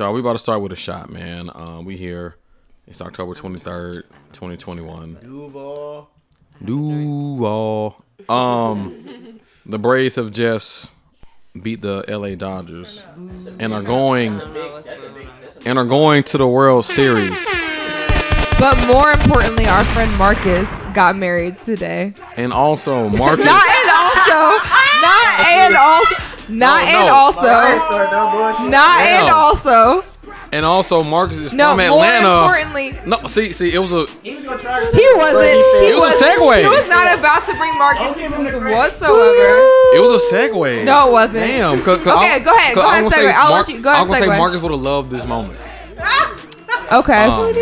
Right, y'all. We about to start with a shot, man. Um, we here. It's October twenty third, twenty twenty one. Duval. Duval. Um, the Braves have just beat the L.A. Dodgers and are going and are going to the World Series. But more importantly, our friend Marcus got married today. And also, Marcus. Not and also, not and also, not No, and no. also, Start no not and also. and also, Marcus is No, from more Atlanta. importantly, No, see, see, it was a He was gonna try to he wasn't. He It was a wasn't- segue. He was not about to bring Marcus into this whatsoever. it was a segue. No, it wasn't. Damn. Cause, cause Okay, I, go ahead, go ahead, segue. say I'll let Mark- you- go ahead, I'm gonna say. Marcus would have loved this moment. Okay. Um,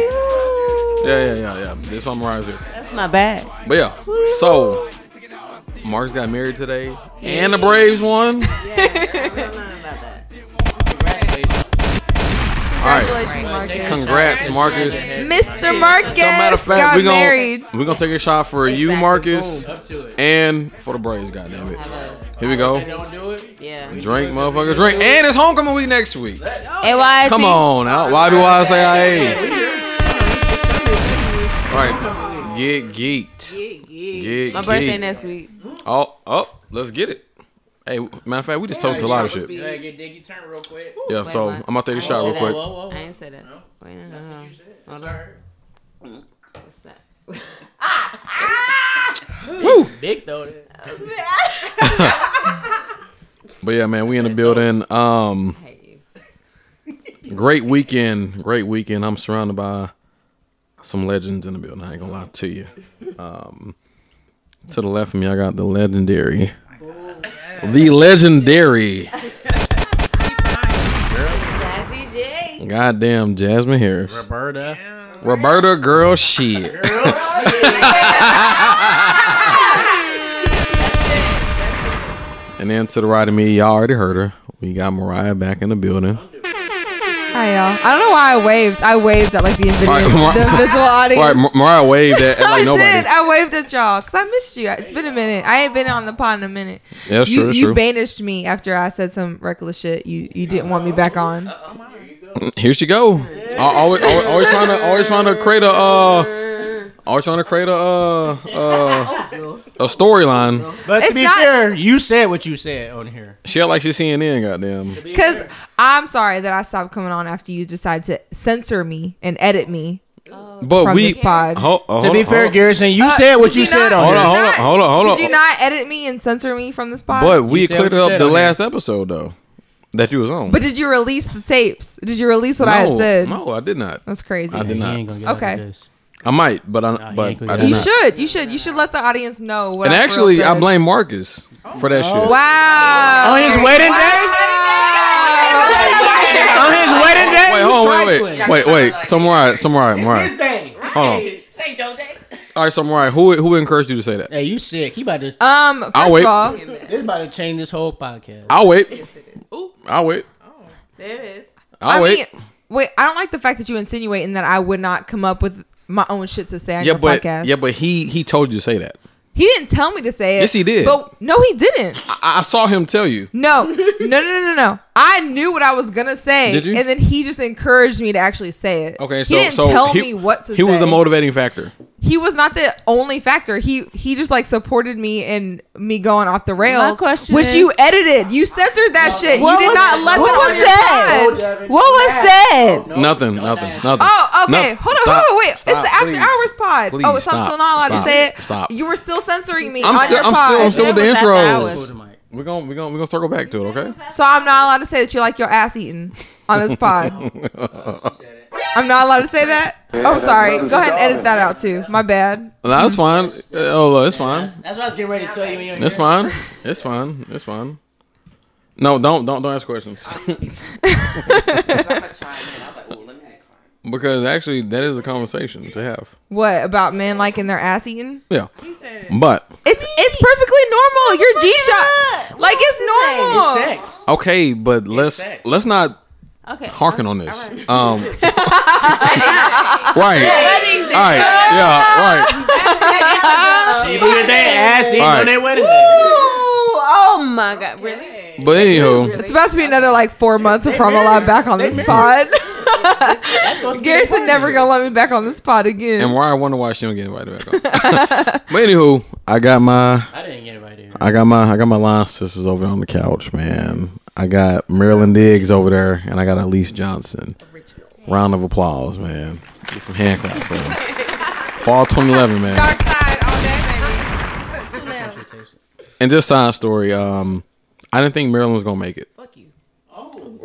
Yeah, yeah, yeah, yeah. This one Mariah's here. That's my bad. But yeah, so Marcus got married today, and the Braves won. All right, Congratulations, Marcus. congrats, Marcus. Mr. Marcus So matter of fact, got we gonna married. we gonna take a shot for you, Marcus, up to it. and for the Braves. Goddamn it! Here we go. Don't do it. Yeah. Drink, motherfucker, drink, and it's homecoming week next week. AYT. Come on now. Why do I say I? All right, get geeked. Get My birthday geeked. next week. Oh, oh, let's get it. Hey, matter of fact, we just toasted a lot of shit. Go ahead, get Diggy turn real quick. Yeah, so what? I'm gonna take a shot real Whoa, quick. Whoa, whoa, I whoa. ain't say that. Wait, no, no, no. Hold on. What's that? Woo! Dick though. But yeah, man, we in the building. Um, I hate you. great weekend, great weekend. I'm surrounded by some legends in the building. I ain't gonna lie to you. Um, to the left of me, I got the legendary, oh, the legendary, goddamn Jasmine Harris, Roberta. Roberta, girl, shit. And then to the right of me, y'all already heard her. We got Mariah back in the building. Hi, y'all. I don't know why I waved. I waved at like the invisible, Right, Mar- the invisible audience. All right, Mar- Mariah waved at, at I like nobody. did. I waved at y'all because I missed you. It's been a minute. I ain't been on the pod in a minute. Yeah, that's you, true, that's you true. banished me after I said some reckless shit. You you didn't want me back on. Here she go. Al- Always, always, always trying to, always trying to create a, uh, always trying to create a, uh, uh, a storyline. But It's to be not- fair, you said what you said on here. She act like she's CNN. Goddamn. Because I'm sorry that I stopped coming on after you decided to censor me and edit me But from we. this pod. Hold, oh, To be on, fair, hold on. Garrison, you Uh, said what did you, you said not- on Hold here. on, hold on, hold on, hold on. Did you not edit me and censor me from this pod? But we You said cleared what it you up said the on last episode though. That you was on. But did you release the tapes? Did you release what no, I had said? no, I did not. That's crazy. I did not. ain't gonna get out of Okay. This. I might, but I, he but I get You not. should. You should. You should let the audience know what. And I for actually, I blame Marcus for that shit. Wow. On his wedding day? On his wedding day? Wait, hold on, wait, trifling. wait, wait, wait. So Mariah, so Mariah, It's Mariah. his day. Hold on. All right, so Mariah, who who encouraged you to say that? Hey, you sick. He about to. Um. 1st I'll wait. of all, This about to change this whole podcast. I'll wait. Oh I'll wait. Oh There it is. I'll I wait. mean, wait. I don't like the fact that you insinuating that I would not come up with my own shit to say on yeah, your but podcast. yeah, but he he told you to say that. he didn't tell me to say it. Yes, he did. But no, he didn't. I, I saw him tell you. No, no, no, no, no, no. I knew what I was gonna say. Did you? And then he just encouraged me to actually say it. Okay, he so didn't so tell he, me what to he say. was the motivating factor. He was not the only factor. He he just like supported me in me going off the rails. My question which is- you edited. You censored that shit. You did was- not let what that was on your said? pod. What was said? Nothing, nothing, nothing. Oh, okay. No, hold on, stop, hold on, wait. stop, it's the after please. hours pod. Oh, please, oh, so I'm still not allowed stop, to say it. stop. You were still censoring me I'm on still, your I'm pod. still, I'm still with the It was after intros. hours. Go to Mike. We're gonna, we're gonna, we're gonna circle back to it, okay? So I'm not allowed to say that you like your ass eaten on this pod. I'm not allowed to say that. Oh, sorry. Go ahead and edit that out too. My bad. No, that's fine. Oh, it's fine. That's what I was getting ready to tell you when you. It's fine. It's fine. It's fine. No, don't don't don't ask questions. Because actually that is a conversation to have. What about men liking their ass eaten? Yeah. But It's it's perfectly normal. Your G shot, like it's normal. It's sex. okay, but let's sex. let's not Okay. harken all- on this. all right. Um Right. All right. Yeah, right. Even if they ass eating All right. on their wedding day. Oh my god, really? But anywho, It's about to be another like four months before I'm allowed back on this pod. Garrison never gonna let me back on this pod again. and why I wonder why she don't get invited back on. but anywho, I got my I didn't get invited. here. I got my I got my line sisters over on the couch, man. I got Marilyn Diggs over there, and I got Elyse Johnson. Round of applause, man. Get some hand claps for them. Fall 2011, man. Dark side all day, baby. Too loud. And just side story, um, I didn't think Marilyn was gonna make it.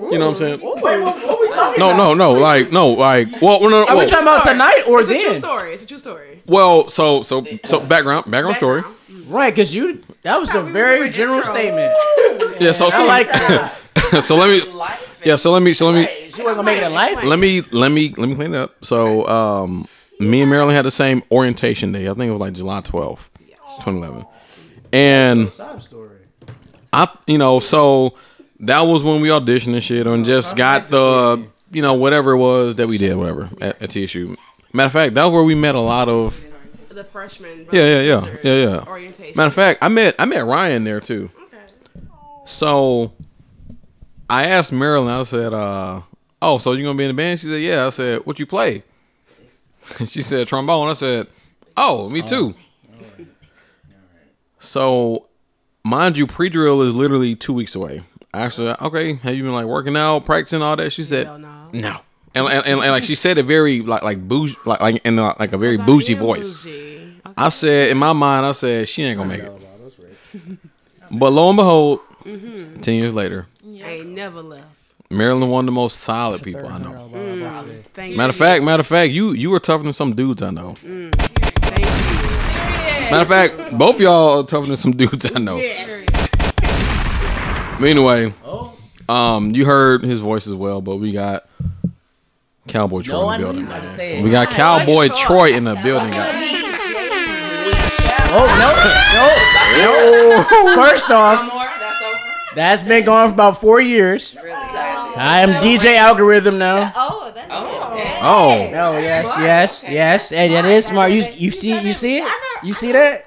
Fuck you. You know what I'm saying? No, no, no, like no, like well, no, no, Are we talking about tonight or It's a true story. It's a true story. well, so so so background background story. Right, because you that was a very general statement. Yeah, so so like so let me yeah, so let me so let me She wasn't gonna it life. let me let me let me clean it up. So um me and Marilyn had the same orientation day. I think it was like July 12th, 2011. And Sob story. I you know, so that was when we auditioned and shit and just got the you know, whatever it was that we did, whatever, at, at TSU. Matter of fact, that was where we met a lot of The freshmen. Yeah, yeah, yeah. Yeah, yeah. Orientation. Matter of fact, I met I met Ryan there too. Okay. So I asked Marilyn, I said, uh, oh, so you gonna be in the band? She said, Yeah. I said, What you play? she said trombone. I said, Oh, me too. So mind you, pre drill is literally two weeks away. I asked her, Okay, have you been like working out, practicing all that? She said, Hell no. No. And, and, and, and like she said it very like like bougie like like in a, like a very bougie voice. bougie. Okay. I said in my mind, I said she ain't gonna make it. But lo and behold, mm-hmm. ten years later, I ain't never left. Marilyn one of the most solid people I know. Mm. Thank Matter of fact, matter of fact, you you were tougher than some dudes I know. Mm. Thank you. Matter of fact, both y'all are tougher than some dudes I know. But anyway, um, you heard his voice as well, but we got Cowboy Troy No, in the building. about to. We got Cowboy Troy in the building. guys. Oh no, no, no. First off, More? That's over? that's been going for about four years. I am DJ Algorithm now. Oh, that's Oh, Oh yes, yes, yes. Hey, that is smart. You you see you see it? You see that?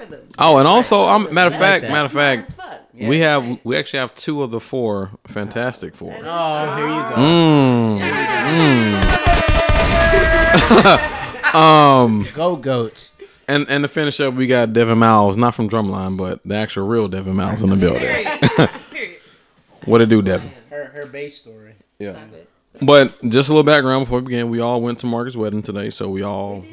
Algorithm. oh, and also, um, matter of fact, matter of fact, As fuck. we have we actually have two of the four Fantastic Four. Oh, here you go. Mm. Mm. um, Go goats. and and to finish up, we got Devyn Miles, not from Drumline, but the actual real Devyn Miles in the building. what it do, Devyn? Her her base story. Yeah. But just a little background before we begin. We all went to Marcus' wedding today, so we all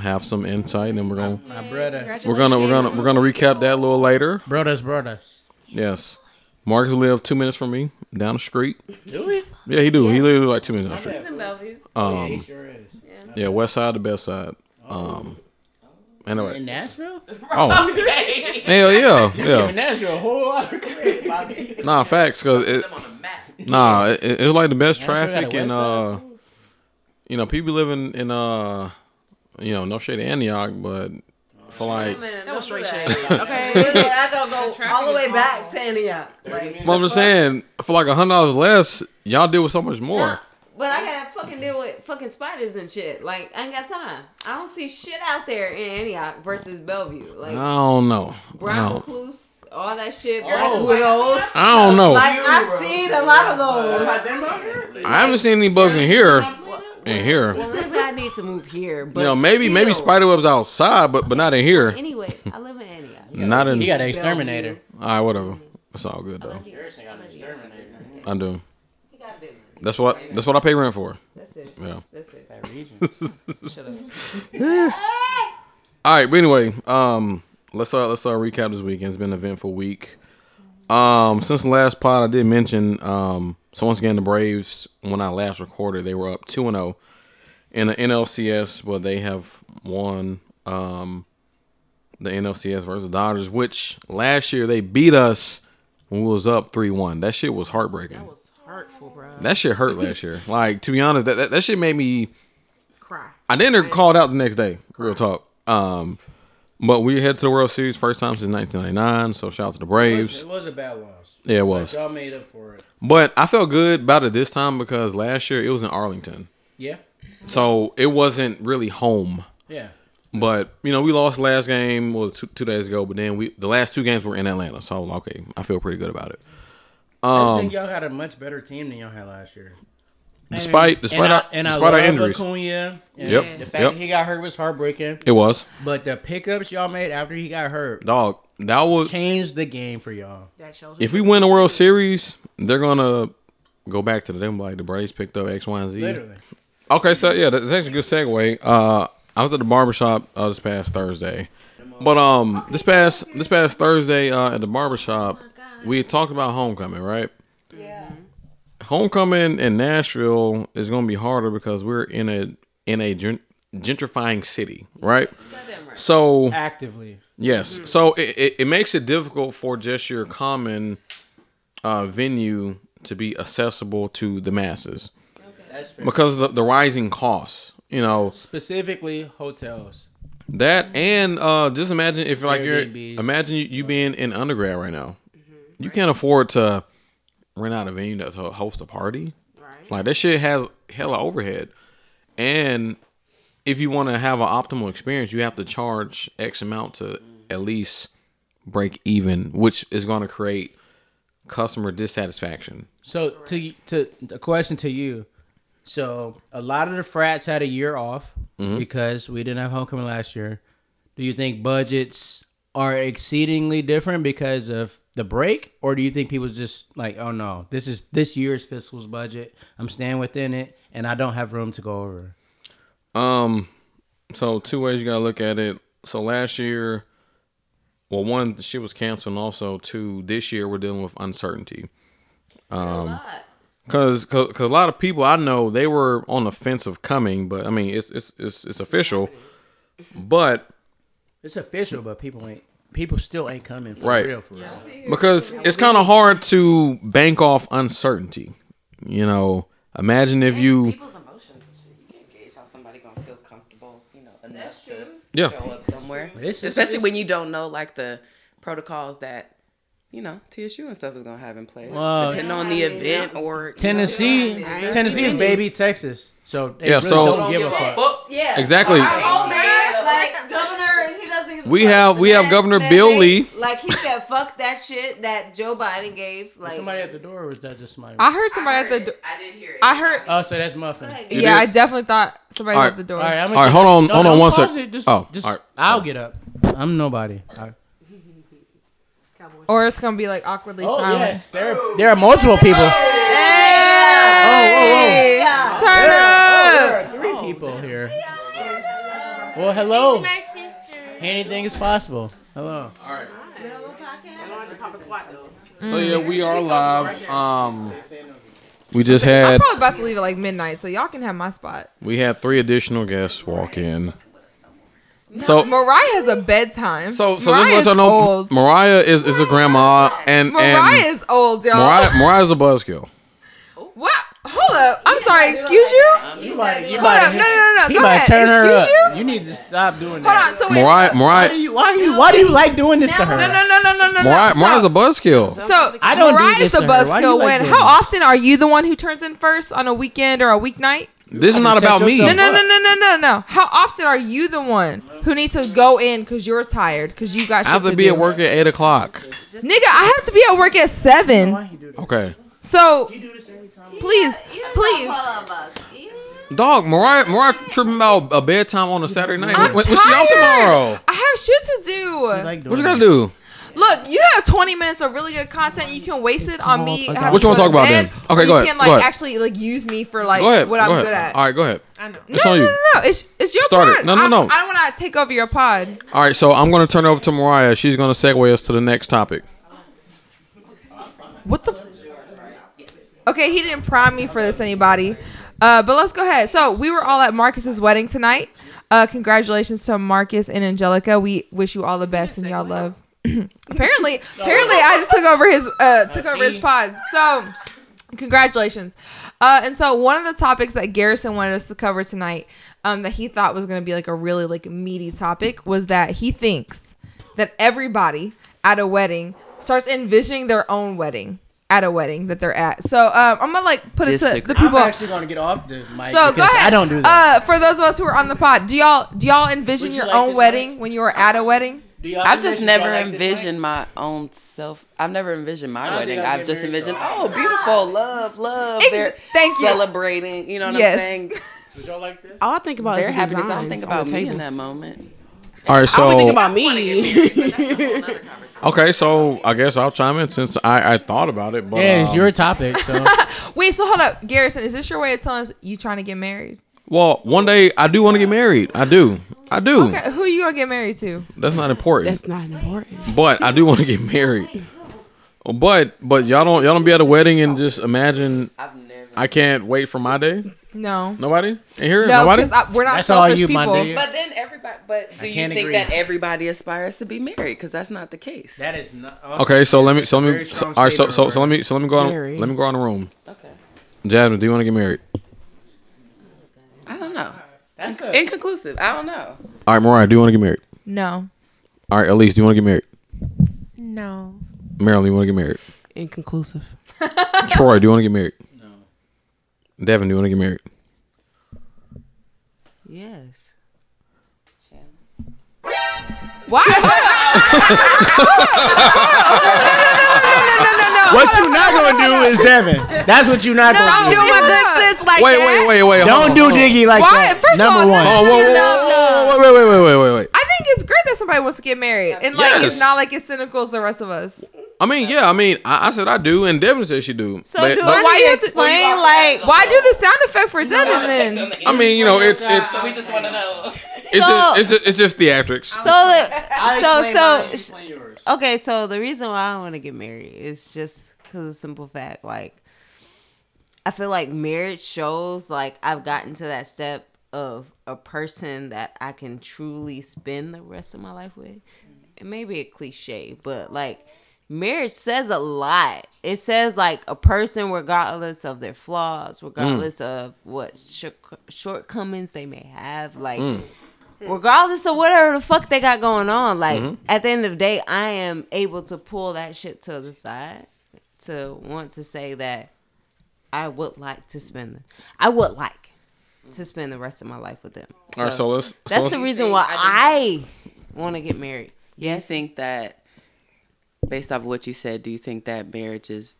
have some insight, and we're gonna My brother. we're gonna we're gonna we're gonna recap that a little later. Brothers, brothers. Yes. Marcus lived two minutes from me down the street. Do we? Yeah, he do. He lived like two minutes down the street. He's in Bellevue. he Um, sure is. yeah, west side to best side. Um, In anyway. Nashville? Oh, hell yeah, In yeah. Nashville, a whole lot of crazy, Bobby. Nah, facts, cause it, on the map. nah, it, it's like the best Nashville got a traffic and uh, you know, people living in uh, you know, no shade to Antioch, but for like, That was straight shade. Okay. I gotta go all the way back to Antioch. Like, well, I'm just saying, for like a hundred dollars less, y'all deal with so much more. but I gotta fucking deal with fucking spiders and shit. Like, I ain't got time. I don't see shit out there in Antioch versus Bellevue. Like, I don't know. I brown recluse, all that shit. Oh. Brown widows. I don't know. Like, I've seen a lot of those. I haven't seen any bugs in here. In here, Well, maybe I need to move here. But you know, maybe maybe still. spider webs outside, but but not in here. Anyway, I live in India. Not in. He got an exterminator. All right, whatever. It's all good though. Harrison got an exterminator. I do. He got a. That's what that's what I pay rent for. That's it. Yeah. That's it. That region. Shut up. All right, but anyway, um, let's uh let's uh recap this weekend. It's been an eventful week. Um, since the last pod, I did mention um So once again, the Braves, when I last recorded, they were up two and zero in the NLCS, but they have won um, the NLCS versus the Dodgers, which last year they beat us when we was up three one. That shit was heartbreaking. That, was hurtful, bro. That shit hurt last year. Like to be honest, that, that that shit made me. Cry. I didn't called out the next day. Real talk. Um, but we head to the World Series first time since 1999. So shout out to the It was, Braves. it was a bad loss. Yeah, it was. But y'all made up for it. But I felt good about it this time because last year it was in Arlington, Yeah. so it wasn't really home. Yeah. But you know, we lost last game was two, two days ago. But then we the last two games were in Atlanta, so okay, I feel pretty good about it. I Um, think y'all had a much better team than y'all had last year. despite despite and our, I, and I despite our injuries, Acuna, and Yep, The fact yep. that he got hurt was heartbreaking. it was But the pickups y'all made after he got hurt dog. That was change the game for y'all. That shows. if we win the World Series, they're gonna go back to the them like the Braves picked up X, Y, and Z. Literally. Okay, so yeah, that's actually a good segue. Uh, I was at the barbershop uh, this past Thursday, but um, this past this past Thursday uh, at the barbershop, we had talked about homecoming, right? Yeah. Homecoming in Nashville is going to be harder because we're in a in a gen- gentrifying city, right? So Actively. Yes. So it, it, it makes it difficult for just your common uh, venue to be accessible to the masses That's because of the, the rising costs. You know Specifically hotels. that, and uh, just imagine if like you're imagine you, you being in undergrad right now, you can't afford to rent out a venue to to host a party. Right. Like that shit has hella overhead, and if you want to have an optimal experience, you have to charge X amount to at least break even, which is going to create customer dissatisfaction. So to to the question to you, so a lot of the frats had a year off Mm-hmm. because we didn't have homecoming last year. Do you think budgets are exceedingly different because of the break, or do you think people just like, oh no, this is this year's fiscal's budget. I'm staying within it, and I don't have room to go over. Um, so two ways you gotta look at it. So last year, well, one the shit was canceled, and also two this year we're dealing with uncertainty. Um, cause, cause a lot of people I know they were on the fence of coming, but I mean it's it's it's, it's official. But It's official, but people ain't people still ain't coming for Right. real for real. because it's kind of hard to bank off uncertainty. You know, imagine if you Yeah. show up somewhere. It's- it's- Especially when you don't know like the protocols that, you know, TSU and stuff is gonna have in place. Well- depending on the event or Tennessee, know, Tennessee is baby Texas, so they Yeah, really so- don't give a fuck. Yeah. Exactly. Our old man, like governor, he doesn't. We like, have- we have Governor mandate, Bill Lee. Like he said, "Fuck that shit that Joe Biden gave." Like Somebody at the door, or was that just somebody? I heard somebody at the. door. I didn't hear it. I heard. oh, so that's Muffin. You yeah, did? I definitely thought somebody right. at the door. All right, I'm All right, hold on- hold on one sec. sec. Just, Oh, just, all right. I'll get up. I'm nobody. All right. Or it's gonna be like awkwardly Oh silent. yes, there, there are multiple people. Hey! Yeah. Turn There up! are three people here. Well, hello. Anything is possible. Hello. All right. So yeah, we are live. Um, we just had. I'm probably about to leave at like midnight, so y'all can have my spot. we had three additional guests walk in. So Mariah has a bedtime. so so Mariah just let is y'all know, old. Mariah is, is a grandma and Mariah and is old, y'all. Mariah Mariah's a buzzkill. What? Hold up. I'm sorry. Excuse you. Um, you might, you Hold up. No, no, no, no. Go ahead. turn her Excuse up. you. You need to stop doing Hold on. that. So wait. Mariah why do you why you why do you like doing this to her? No, no, no, no, no, no. Mariah no. Mariah's a buzzkill. so I don't do Mariah's this the to her. Why do you buzzkill. like When? doing How this? often are you the one who turns in first on a weekend or a weeknight? This is not about me. yourself No, no, no, no, no, no, no. How often are you the one who needs to go in because you're tired because you got I shit have to to be do? at work at eight o'clock. Nigga, I have to be at work at seven. Why you do that? Okay. So please, please. Dog, Mariah Mariah tripping about a bedtime on a Saturday night. I'm when, when she off tired. tomorrow? I have shit to do. Like What you doing gotta do? Look, you have 20 minutes of really good content. You can waste it on me. having What you wanna talk about then? Okay, or go you ahead, can go like ahead. actually like use me for like Go ahead. what I'm ahead. good at. All right, go ahead. I know. It's no, on no, you. no, no. It's it's your Start it. pod. No, no, I- no. I don't want to take over your pod. All right, so I'm gonna turn it over to Mariah. She's gonna segue us to the next topic. What the? F- Okay, he didn't prime me for this, anybody. Uh, but let's go ahead. So we were all at Marcus's wedding tonight. Uh, congratulations to Marcus and Angelica. We wish you all the best and y'all love. apparently, apparently, I just took over his uh, took over his pod. So, congratulations. Uh, and so one of the topics that Garrison wanted us to cover tonight, um, that he thought was going to be like a really like meaty topic, was that he thinks that everybody at a wedding starts envisioning their own wedding at a wedding that they're at. So um, I'm gonna like put it to the people. I'm actually going to get off the mic So go because ahead. I don't do that. Uh, for those of us who are on the pod, do y'all do y'all envision you your like own this wedding when you were at a wedding? Do y'all I've just never y'all like envisioned my own self. I've never envisioned my I wedding. I'll I've just envisioned, so- oh, beautiful, love, love. Ex- They're thank you. celebrating. You know what Yes. I'm saying? Would y'all like this? All I think about They're is the happy I don't think about the me in that moment. All right, I so only think about me. okay, so I guess I'll chime in since I, I thought about it, but Yeah, it's um, your topic. So Wait, so hold up, Garrison, is this your way of telling us you trying to get married? Well, one day I do want to get married. I do, I do. Okay, who you gonna get married to? That's not important. That's not important. but I do want to get married. But but y'all don't y'all don't be at a wedding and just imagine I've never. I can't wait for my day. No, Nobody in here. no, Nobody. because we're not That's all selfish you, my people. nigga. But then everybody. But do you can't think agree. that everybody aspires to be married? Because that's not the case. that is not Okay, so let me so let Very me so, strong all right so, statement, so so let me so let me go on Very. let me go on the room. Okay. Jasmine, do you want to get married? I don't know. That's a, Inconclusive. I don't know. All right, Mariah, do you want to get married? No, All right, Elyse, do you want to get married? No. Marilyn, you want to get married? Inconclusive. Troy, do you want to get married? No. Devyn, do you want to get married? Yes. why? What you not gonna do is Devyn. That's what you not I'm gonna do. doing my good sis like Wait, that. wait, wait, wait. hold Don't on, do. Diggy like Why? that. First Number all, one. Oh, whoa, whoa, whoa, whoa, wait, wait, wait, wait, wait, wait. I think it's great that somebody wants to get married, and like Yes. it's not like it's cynical as the rest of us. I mean, yeah, I mean, I, I said I do, and Devyn said she do. So But- do but- why need you to to- explain like Why do the sound effect for Devyn then? I mean, you know, it's it's We just want to know. it's just, it's just, it's just theatrics. so the, so so Explain. Okay, so the reason why I want to get married is just because of simple fact. Like, I feel like marriage shows like I've gotten to that step of a person that I can truly spend the rest of my life with. It may be a cliche, but like marriage says a lot. It says like a person, regardless of their flaws, mm. regardless of what short- shortcomings they may have, like mm. regardless of whatever the fuck they got going on, like mm-hmm. at the end of the day, I am able to pull that shit to the side to want to say that I would like to spend, I would like to spend the rest of my life with them. All right, so let's. So that's let's the reason why I I want to get married. Do you think that, based off of what you said, do you think that marriage is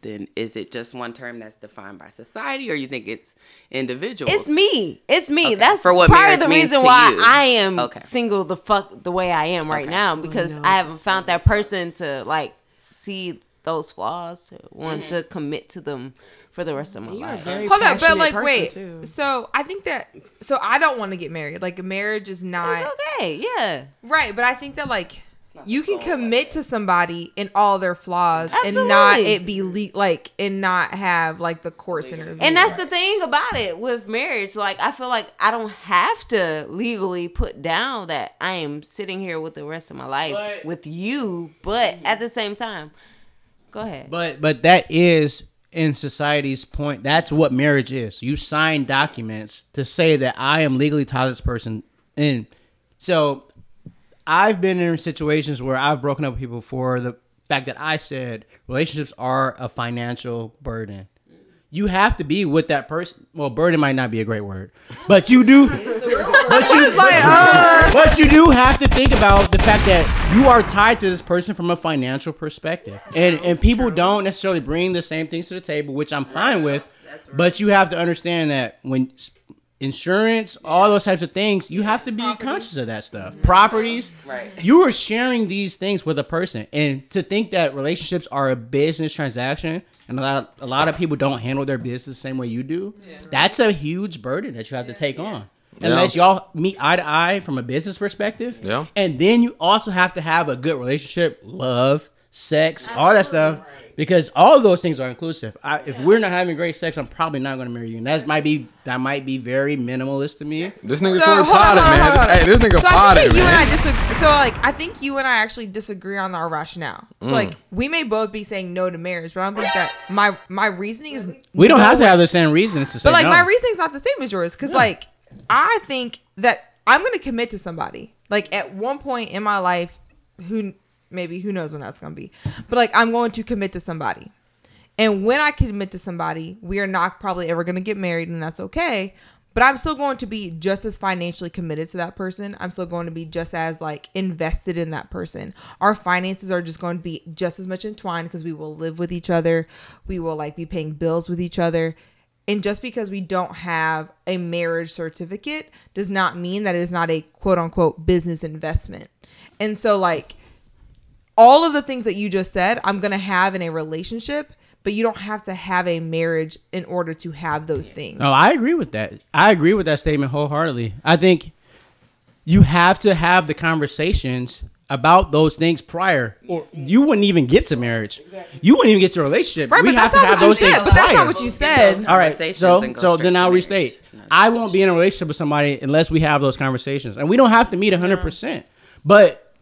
then is it just one term that's defined by society, or you think it's individual? It's me. It's me. Okay. That's For what part of marriage the means reason to why you. I am Okay. single the fuck the way I am right Okay. now because oh, no. I haven't found that person to like see those flaws want Mm-hmm. to commit to them for the rest of my life. Hold up, but like, wait. too. So I think that. So I don't want to get married. Like, marriage is not It's okay. Yeah. right. But I think that like you can commit to somebody in all their flaws and not it be le- like and not have like the course interview. And that's the thing about it with marriage. Like, I feel like I don't have to legally put down that I am sitting here with the rest of my life But- with you, but at the same time, go ahead. But but that is in society's point. That's what marriage is. You sign documents to say that I am legally tied to this person, and so I've been in situations where I've broken up with people for the fact that I said relationships are a financial burden. You have to be with that person. Well, burden might not be a great word, but you do. but you, like, uh, but you do have to think about the fact that you are tied to this person from a financial perspective, and and people don't necessarily bring the same things to the table, which I'm fine with. But you have to understand that when s- insurance, all those types of things, you have to be conscious of that stuff. Properties, Right. You are sharing these things with a person, and to think that relationships are a business transaction, and a lot a lot of people don't handle their business the same way you do. That's a huge burden that you have to take on. Unless y'all meet eye to eye from a business perspective. Yeah. And then you also have to have a good relationship, love, sex, all that stuff. Because all of those things are inclusive. I, if we're not having great sex, I'm probably not going to marry you. And that might be that might be very minimalist to me. This nigga So Tory hold on, potted, man. hold on. Hey, this nigga So I think that you and I disagree. So like, I think you and I actually disagree on our rationale. So Mm. like, we may both be saying no to marriage, but I don't think that my my reasoning is. We don't have to have the same reason to say But like, no. my reasoning's not the same as yours because like, I think that I'm gonna commit to somebody. Like at one point in my life, who maybe who knows when that's gonna be, but like I'm going to commit to somebody. And when I commit to somebody, we are not probably ever going to get married, and that's okay. But I'm still going to be just as financially committed to that person. I'm still going to be just as like invested in that person. Our finances are just going to be just as much entwined because we will live with each other. We will like be paying bills with each other. And just because we don't have a marriage certificate does not mean that it is not a quote unquote business investment. And so like all of the things that you just said, I'm going to have in a relationship, but you don't have to have a marriage in order to have those things. No, I agree with that. I agree with that statement wholeheartedly. I think you have to have the conversations about those things prior, or you wouldn't even get to marriage. You wouldn't even get to a relationship. Right, we but have that's to not have what you those things said. But that's prior. not what you said. All right, so so then I'll restate. I won't be in a relationship with somebody unless we have those conversations, and we don't have to meet hundred percent, but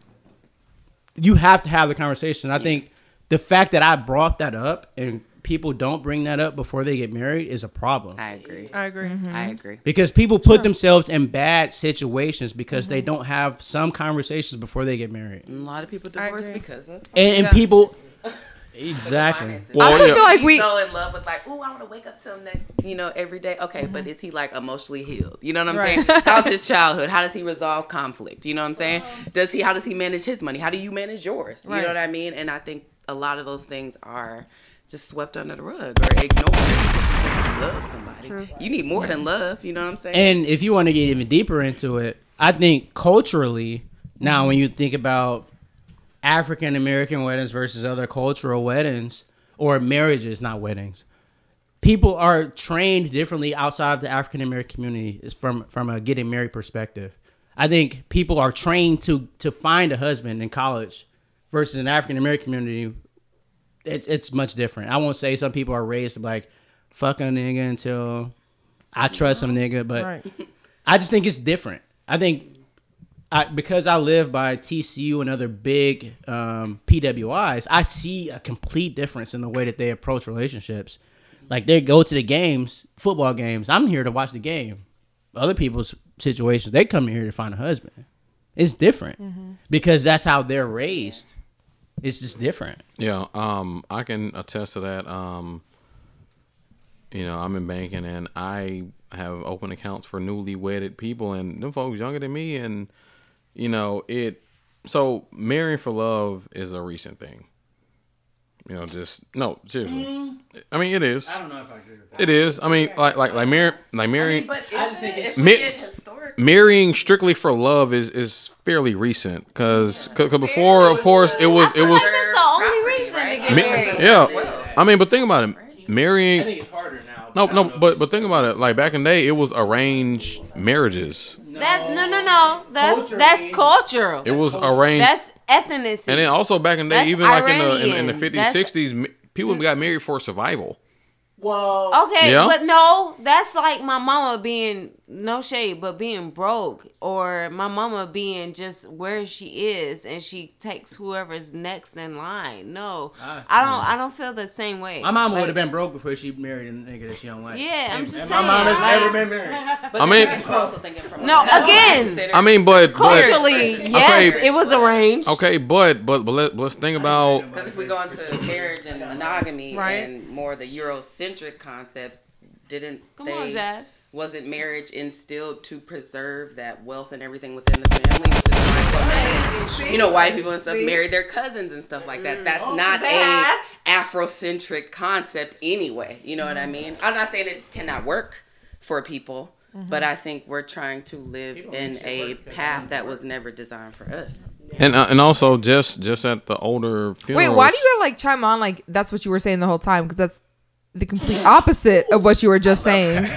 you have to have the conversation. I think the fact that I brought that up and people don't bring that up before they get married is a problem. I agree. I agree. Mm-hmm. I agree. Because people put themselves in bad situations because they mm-hmm. don't have some conversations before they get married. And a lot of people divorce because of And, and people exactly. Well, I also yeah. feel like He's we. so in love with like, oh, I want to wake up till next, you know, every day. Okay, mm-hmm. but is he like emotionally healed? You know what I'm Right. saying? How's his childhood? How does he resolve conflict? You know what I'm saying? Does he? How does he manage his money? How do you manage yours? You know what I mean? And I think a lot of those things are just swept under the rug or ignored because you love somebody. You need more than mm-hmm. love. You know what I'm saying? And if you want to get even deeper into it, I think culturally, now when you think about African American weddings versus other cultural weddings or marriages, not weddings, people are trained differently outside of the African American community is from from a getting married perspective. I think people are trained to to find a husband in college versus an African American community. It's it's much different. I won't say some people are raised like fuck a nigga until I trust some nigga, but Right. I just think it's different. I think I, because I live by TCU and other big um, PWIs, I see a complete difference in the way that they approach relationships. Like they go to the games, football games. I'm here to watch the game. Other people's situations, they come in here to find a husband. It's different because that's how they're raised. It's just different. Yeah, um, I can attest to that. Um, you know, I'm in banking and I have open accounts for newly wedded people and them folks younger than me and you know, it so marrying for love is a recent thing. You know, just no, seriously. I mean it is. I don't know if I agree with that. It is. I mean like like like marry like marrying but I just think it's- if we Mi- get historic, marrying strictly for love is is fairly recent cause, cause, 'cause before of course it was it was that's the only reason to get married. yeah. I mean, but think about it. Marrying it's harder now. No, no, but but think about it. Like back in the day, it was arranged marriages. That no no no. That's that's cultural. It was arranged, That's ethnicity. and then also back in the day, That's even like in the in, the- in the Iranian. fifties, That's- sixties, people mm. got married for survival. Well, Okay, Yeah. but no, that's like my mama being no shade, but being broke, or my mama being just where she is, and she takes whoever's next in line. No, Ah, I don't. I don't feel the same way. my mama Like, would have been broke before she married a nigga that she don't like. Yeah, I'm just And saying. my mom has like, never been married. but I mean- also thinking from No, a- again. I mean, but but culturally, yes, Okay. it was arranged. okay, but but but let, let's think about Because if we go into marriage and monogamy Right. and more the Eurocentric concept, didn't Come they? on, Jazz. Wasn't marriage instilled to preserve that wealth and everything within the family? Which is why so many, you know, white people and stuff marry their cousins and stuff like that. That's not a. Afrocentric concept anyway. You know what I mean? I'm not saying it cannot work for people. But I think we're trying to live in a path that was never designed for us. and uh, and also just just at the older Wait, why do you gotta like chime on like that's what you were saying the whole time? Because that's the complete opposite of what you were just saying.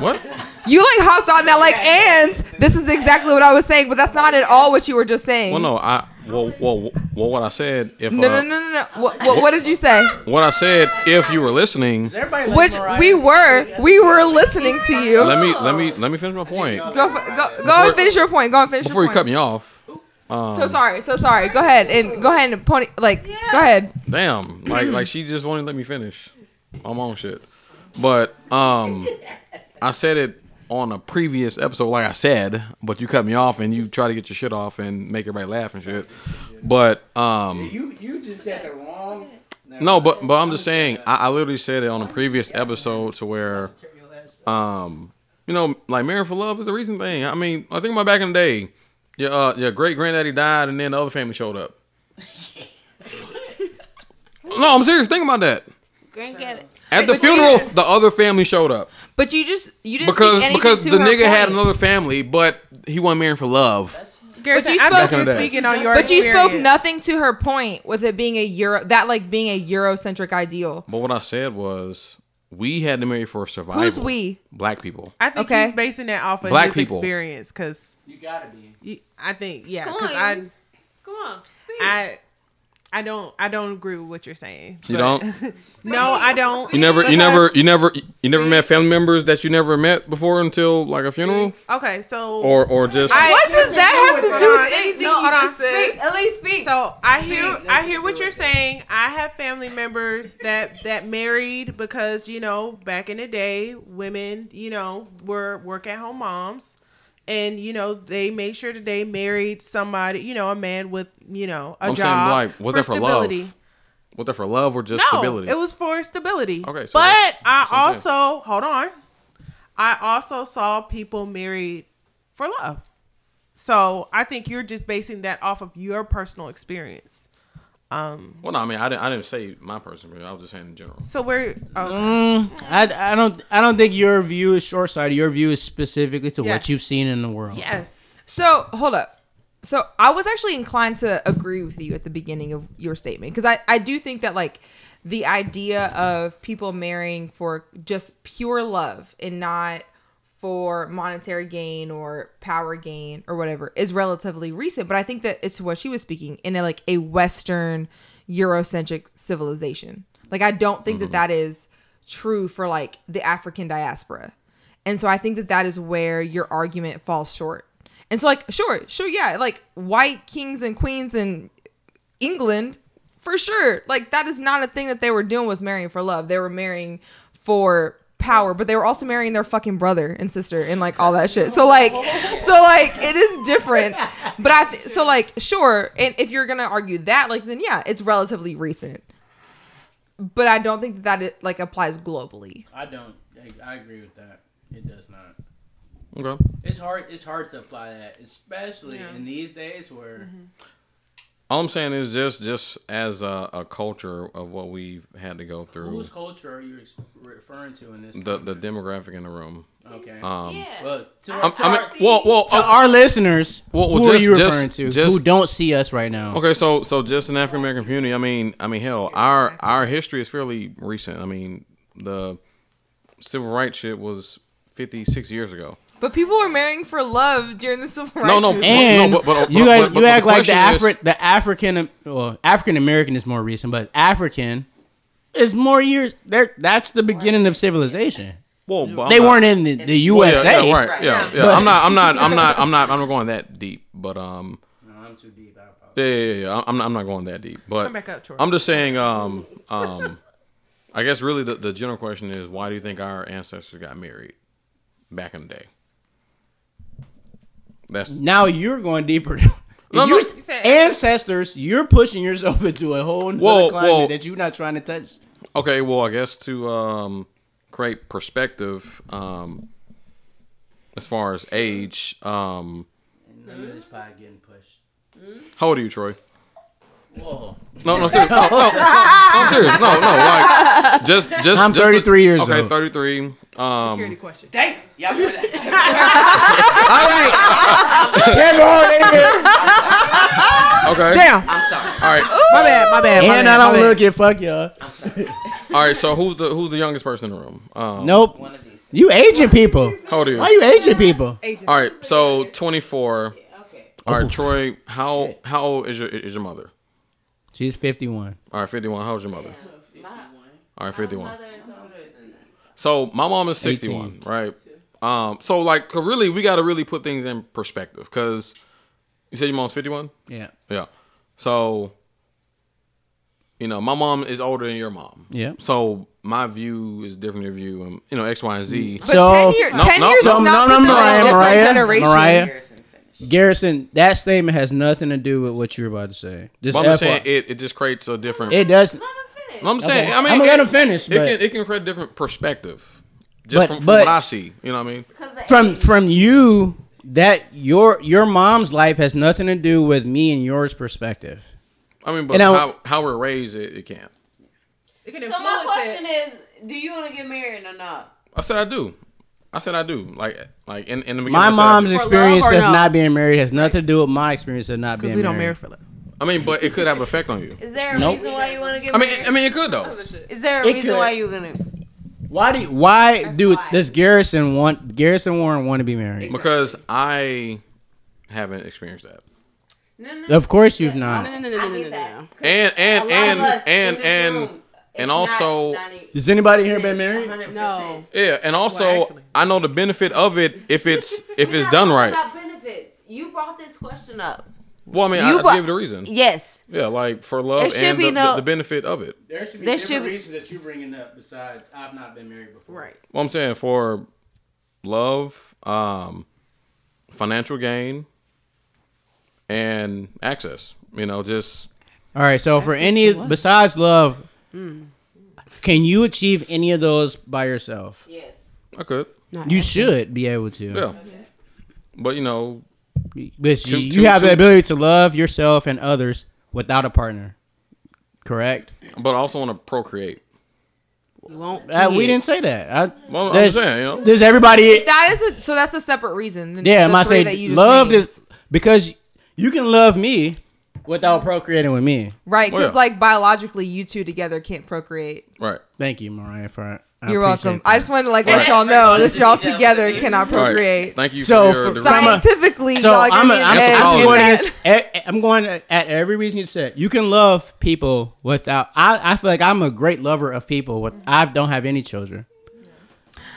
What? You like hopped on that like, and this is exactly what I was saying, but that's not at all what you were just saying. Well, no, I well well Well, what I said, if No, uh, no, no, no, no. What, what, what did you say? what I said, if you were listening, Everybody Which we were, we were listening to you. let me let me let me finish my point Go, f- go, go and finish your point. Go and finish before you cut me off. Um, So sorry, so sorry. Go ahead and go ahead and pony. Like, go ahead. Damn, like like she just won't let me finish on my own shit. But um, I said it on a previous episode, like I said, but you cut me off and you try to get your shit off and make everybody laugh and shit. But um, You you just said the wrong. no, but but I'm just saying, I, I literally said it on a previous episode to where um, you know, like marrying for love is a recent thing. I mean, I think about back in the day, your uh, your great granddaddy died and then the other family showed up. no, I'm serious. Think about that. Granddad. At the But you- funeral, the other family showed up But you just you didn't because speak because to the her nigga had another family, but he wasn't marrying for love. Garrison, you spoke- think you're Back in the day. speaking on your But you spoke nothing to her point with it being a euro that like being a Eurocentric ideal. But what I said was, we had to marry for survival. Who's we? Black people. I think Okay. he's basing that off of Black his people. experience because You gotta be. I think yeah, Come on, I Come on. Speak. I I don't I don't agree with what you're saying. You but- don't? no, I don't. You never, you never, you never, you never met family members that you never met before until like a funeral, Okay, so or or just. I- What does that have to do with anything No, you hold on. just said? At least speak. So I hear I hear what you're saying. I have family members that that married because you know back in the day women you know were work at home moms, and you know they made sure that they married somebody you know a man with you know a I'm saying, job like, was that for love? stability. Was that for love or just No, stability? it was for stability. Okay, so but I also hold on. I also saw people married for love. So I think you're just basing that off of your personal experience. Um. well, no, I mean, I didn't, I didn't say my person, but I was just saying in general. So where? Okay. Mm, I, I don't I don't think your view is short sighted. Your view is specifically to Yes. what you've seen in the world. Yes. So hold up. So I was actually inclined to agree with you at the beginning of your statement because I, I do think that like the idea of people marrying for just pure love and not for monetary gain or power gain or whatever is relatively recent. But I think that it's to what she was speaking in a, like a Western Eurocentric civilization. Like I don't think that mm-hmm. that is true for like the African diaspora. And so I think that that is where your argument falls short. And so, like, sure, sure, yeah, like white kings and queens in England, for sure. Like, that is not a thing that they were doing was marrying for love. They were marrying for power, but they were also marrying their fucking brother and sister and like all that shit. So, like, so, like, it is different. But I, th- so, like, sure. And if you're gonna argue that, like, then yeah, it's relatively recent. But I don't think that that it, like applies globally. I don't. I, I agree with that. It does not. Okay. It's hard. It's hard to apply that, especially in these days where mm-hmm. All I'm saying is just just as a, a culture of what we've had to go through, whose culture are you referring to in this? the the demographic in the room. okay. Um, well, to, I'm, to I mean, our, well, well, to uh, our listeners, Well, well, who are just- you just- referring to? just- who don't see us right now? Okay, so so just an African American community. I mean, I mean, hell, our our history is fairly recent. I mean, the civil rights shit was 56 years ago. But people were marrying for love during the civil rights. No, no, movement. And but- but- you but- guys, but- but you the act like the question is- the African, well, African American is more recent, but African is more years. There, that's the beginning of civilization. Well, but They not- weren't in the, the well, yeah, USA. yeah, right? Yeah, yeah. I'm not, I'm not, I'm not, I'm not, I'm not going that deep. But um, No, I'm too deep. Yeah, yeah, yeah, yeah. I'm not, I'm not going that deep. But back up, I'm just saying, um, um, I guess really the, the general question is, why do you think our ancestors got married back in the day? That's Now you're going deeper. No, If no. you- ancestors, you're pushing yourself into a whole nother Whoa, climate whoa. that you're not trying to touch. Okay, well, I guess to um, create perspective, um, as far as age, um, None of this pie getting pushed. how old are you, Troy? Whoa. No, no, serious. No, no, I'm serious. No, no, like just, just. I'm just to- 33 years okay, old. 33. Um, Security question. Damn. Y'all put it. okay. Damn. I'm sorry. All right. My bad. My bad. My And bad, I my don't bad. look it. Fuck y'all. All right. So who's the who's the youngest person in the room? Um, Nope. One of these. You aging people. How old are you? Why you aging people? All right. So 24. Okay. All Oh, Troy. How how old is your is your mother? She's 51. All right, 51. How's your mother? My, All right, 51. mother is older than that. So my mom is 61, right? Um, so like, 'cause really, we got to really put things in perspective because you said your mom's 51. Yeah. Yeah. So, you know, my mom is older than your mom. Yeah. So my view is different than your view, and you know, X, Y, and Z. But So- 10, year, No, 10 no, years no, is not no, put no, them in a Mariah, different Mariah, generation. Mariah. Garrison, that statement has nothing to do with what you're about to say. Just But I'm just FYI. saying it, it just creates a different. it does. Let him finish. I'm saying, Okay, I mean, I'ma it, let him finish, It but- can it can create a different perspective, just But- from, from but- what I see. You know what I mean? 'Cause the From age- from you, that your your mom's life has nothing to do with me and yours perspective. I mean, but And I- how how we're raised, it, it can't. It can So my influence question it. is, do you want to get married or not? I said I do. I said I do. Like like in, in the beginning. My I said I mom's experience of no? not being married has nothing to do with my experience of not being married we don't marry married. for love. I mean, but it could have effect on you. Is there a Nope. reason why you want to get I mean, married? I mean, it could though. is there a it reason could. why you're gonna? Why do you, why do why. does Garrison want Garrison Warren want to be married? Because I haven't experienced that. No, no, Of course you've not. No, no, no, no, I no, get no, that. no. And A and lot and of us and in this and room, and also- not 90, Does anybody here been married? 100%. No. yeah, and also Well, actually- I know the benefit of it if it's if it's done right. About benefits. You brought this question up. Well, I mean, You I, bu- I gave it a reason. Yes. Yeah, like for love and be the, no- the, the benefit of it. There should be There different should be- reasons that you're bringing up besides I've not been married before. Right. Well, I'm saying for love, um, financial gain, and access. You know, just All right, so for any besides love, can you achieve any of those by yourself? Yes. I could. Not You should be able to. Yeah. But you know, But Two- you, you two- have the ability to love yourself and others without a partner. Correct? but I also want to procreate. You won't. Uh, we didn't say that. I, Well, I'm saying, you know. does everybody That is a, so that's a separate reason. than Yeah, the my three say that you love named. is because you can love me without mm-hmm. procreating with me. right because Well, yeah. like biologically you two together can't procreate. Right. Thank you, Mariah, for I You're welcome. that. I just wanted to like let y'all know that y'all together cannot Right. procreate. Thank you So for your from Scientifically, so y'all I'm, agree I'm, I'm going that. against, at, I'm going at every reason you said. You can love people without. I, I feel like I'm a great lover of people. With I don't have any children.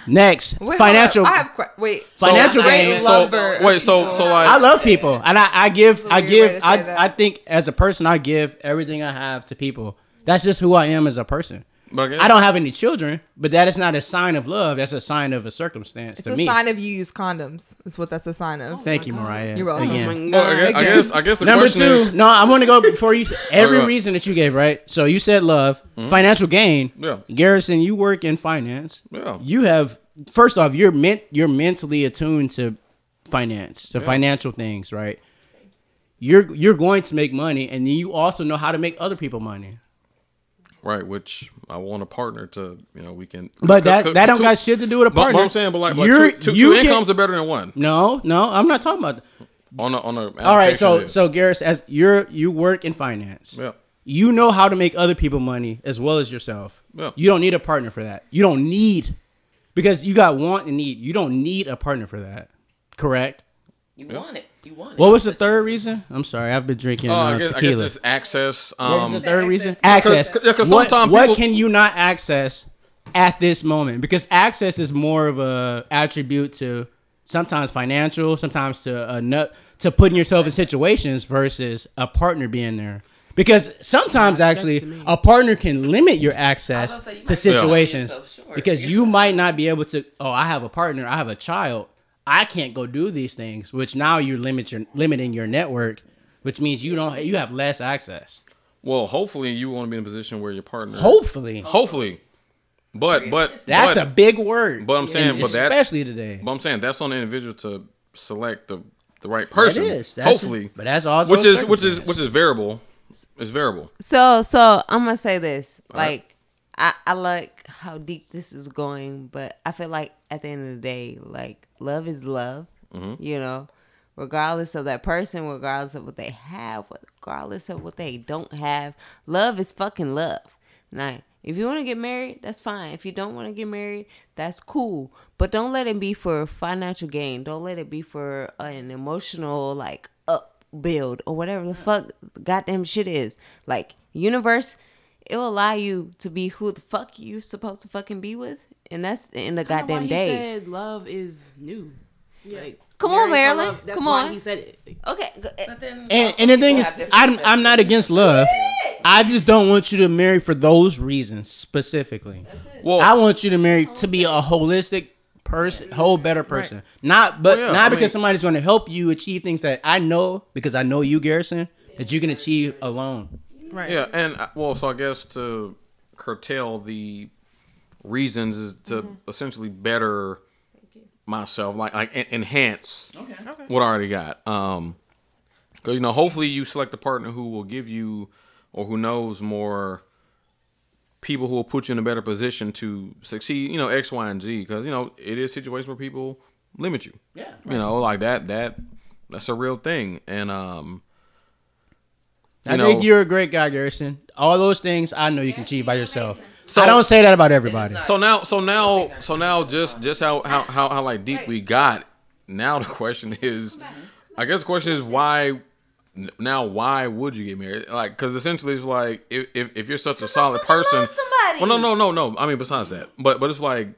Next, Wait, hold financial. I have que- wait. Financial great gain. So wait, so so like I love people, and I, I give, I give, I. I think as a person, I give everything I have to people. That's just who I am as a person. But I, guess, I don't have any children, but that is not a sign of love. That's a sign of a circumstance It's to a me. sign of you use condoms. Is what that's a sign of. Thank you, Mariah. You're welcome. Again. Oh Well, I God. guess, I guess I guess the Number question two, is no, I want to go before you. Every go. reason that you gave, right? So you said love, financial gain. Mm-hmm. Yeah. Garrison, you work in finance. Yeah. You have first off, you're meant you're mentally attuned to finance, to financial things, right? You're you're going to make money, and then you also know how to make other people money. Right, which I want a partner to you know we can. But that could- that don't two- got shit to do with a But, partner. but I'm saying, but like, like You're- two, two, you two can- incomes are better than one No, no, I'm not talking about. on a on a. All right, so allocation so Garrison, as you're you work in finance. yeah, you know how to make other people money as well as yourself. Yeah. You don't need a partner for that. You don't need because you got want and need. You don't need a partner for that. Correct. You want it. You want it. What was the third reason? I'm sorry, I've been drinking Oh, uh, I guess I tequila. guess it's access. Um, the third reason? Access. 'cause- yeah, 'cause what sometimes what people- can you not access at this moment? Because access is more of a attribute to sometimes financial, sometimes to a nut to putting yourself in situations versus a partner being there. Because sometimes actually a partner can limit your access was gonna say, you to might sell situations yourself short. because you might not be able to. Oh, I have a partner. I have a child. I can't go do these things. Which now you limit your limiting your network, which means you don't. You have less access. well, hopefully you want to be in a position where your partner. Hopefully, Hopefully, but but that's but, a big word. But I'm saying, and but that's- especially today. But I'm saying that's on the individual to select the the right person. It is. That's hopefully, but that's also which is which is which is variable. It's variable. So so I'm gonna say this. All right. Like I, I like how deep this is going, but I feel like at the end of the day, like love is love. Mm-hmm. You know, regardless of that person, regardless of what they have, regardless of what they don't have, love is fucking love. Now, if you want to get married, that's fine. If you don't want to get married, that's cool. But don't let it be for financial gain. Don't let it be for an emotional like up build or whatever the fuck goddamn shit is. Like universe, it will allow you to be who the fuck you're supposed to fucking be with, and that's in the Kinda why goddamn he day. said love is new. Like, Come on, Marilyn. love, that's Come why on. He said it. Okay, go- eh, But then And, also and the thing is, I'm I'm not against love. I just don't want you to marry for those reasons specifically. Well, I want you to marry to be a holistic person, whole better person. Not but Well, yeah, not I because mean- somebody's going to help you achieve things that I know because I know you, Garrison, that you can achieve alone. Right. Yeah, and uh, well, so I guess to curtail the reasons is to Mm-hmm. essentially better myself, like like en- enhance what I already got. Um, because you know, hopefully you select a partner who will give you or who knows more people who will put you in a better position to succeed. You know, X, Y, and Z. Because you know, it is situations where people limit you. Yeah. You know, like that that that's a real thing, and um. I know- think you're a great guy, Garrison. All those things I know you can achieve by yourself. So- I don't say that about everybody. So now, so now, so now, just just how how how, how like deep we got. Now the question is, I guess the question is why. Now, why would you get married? Like, because essentially, it's like if, if if you're such a solid person. somebody. Well, no, no, no, no. I mean, besides that, but but it's like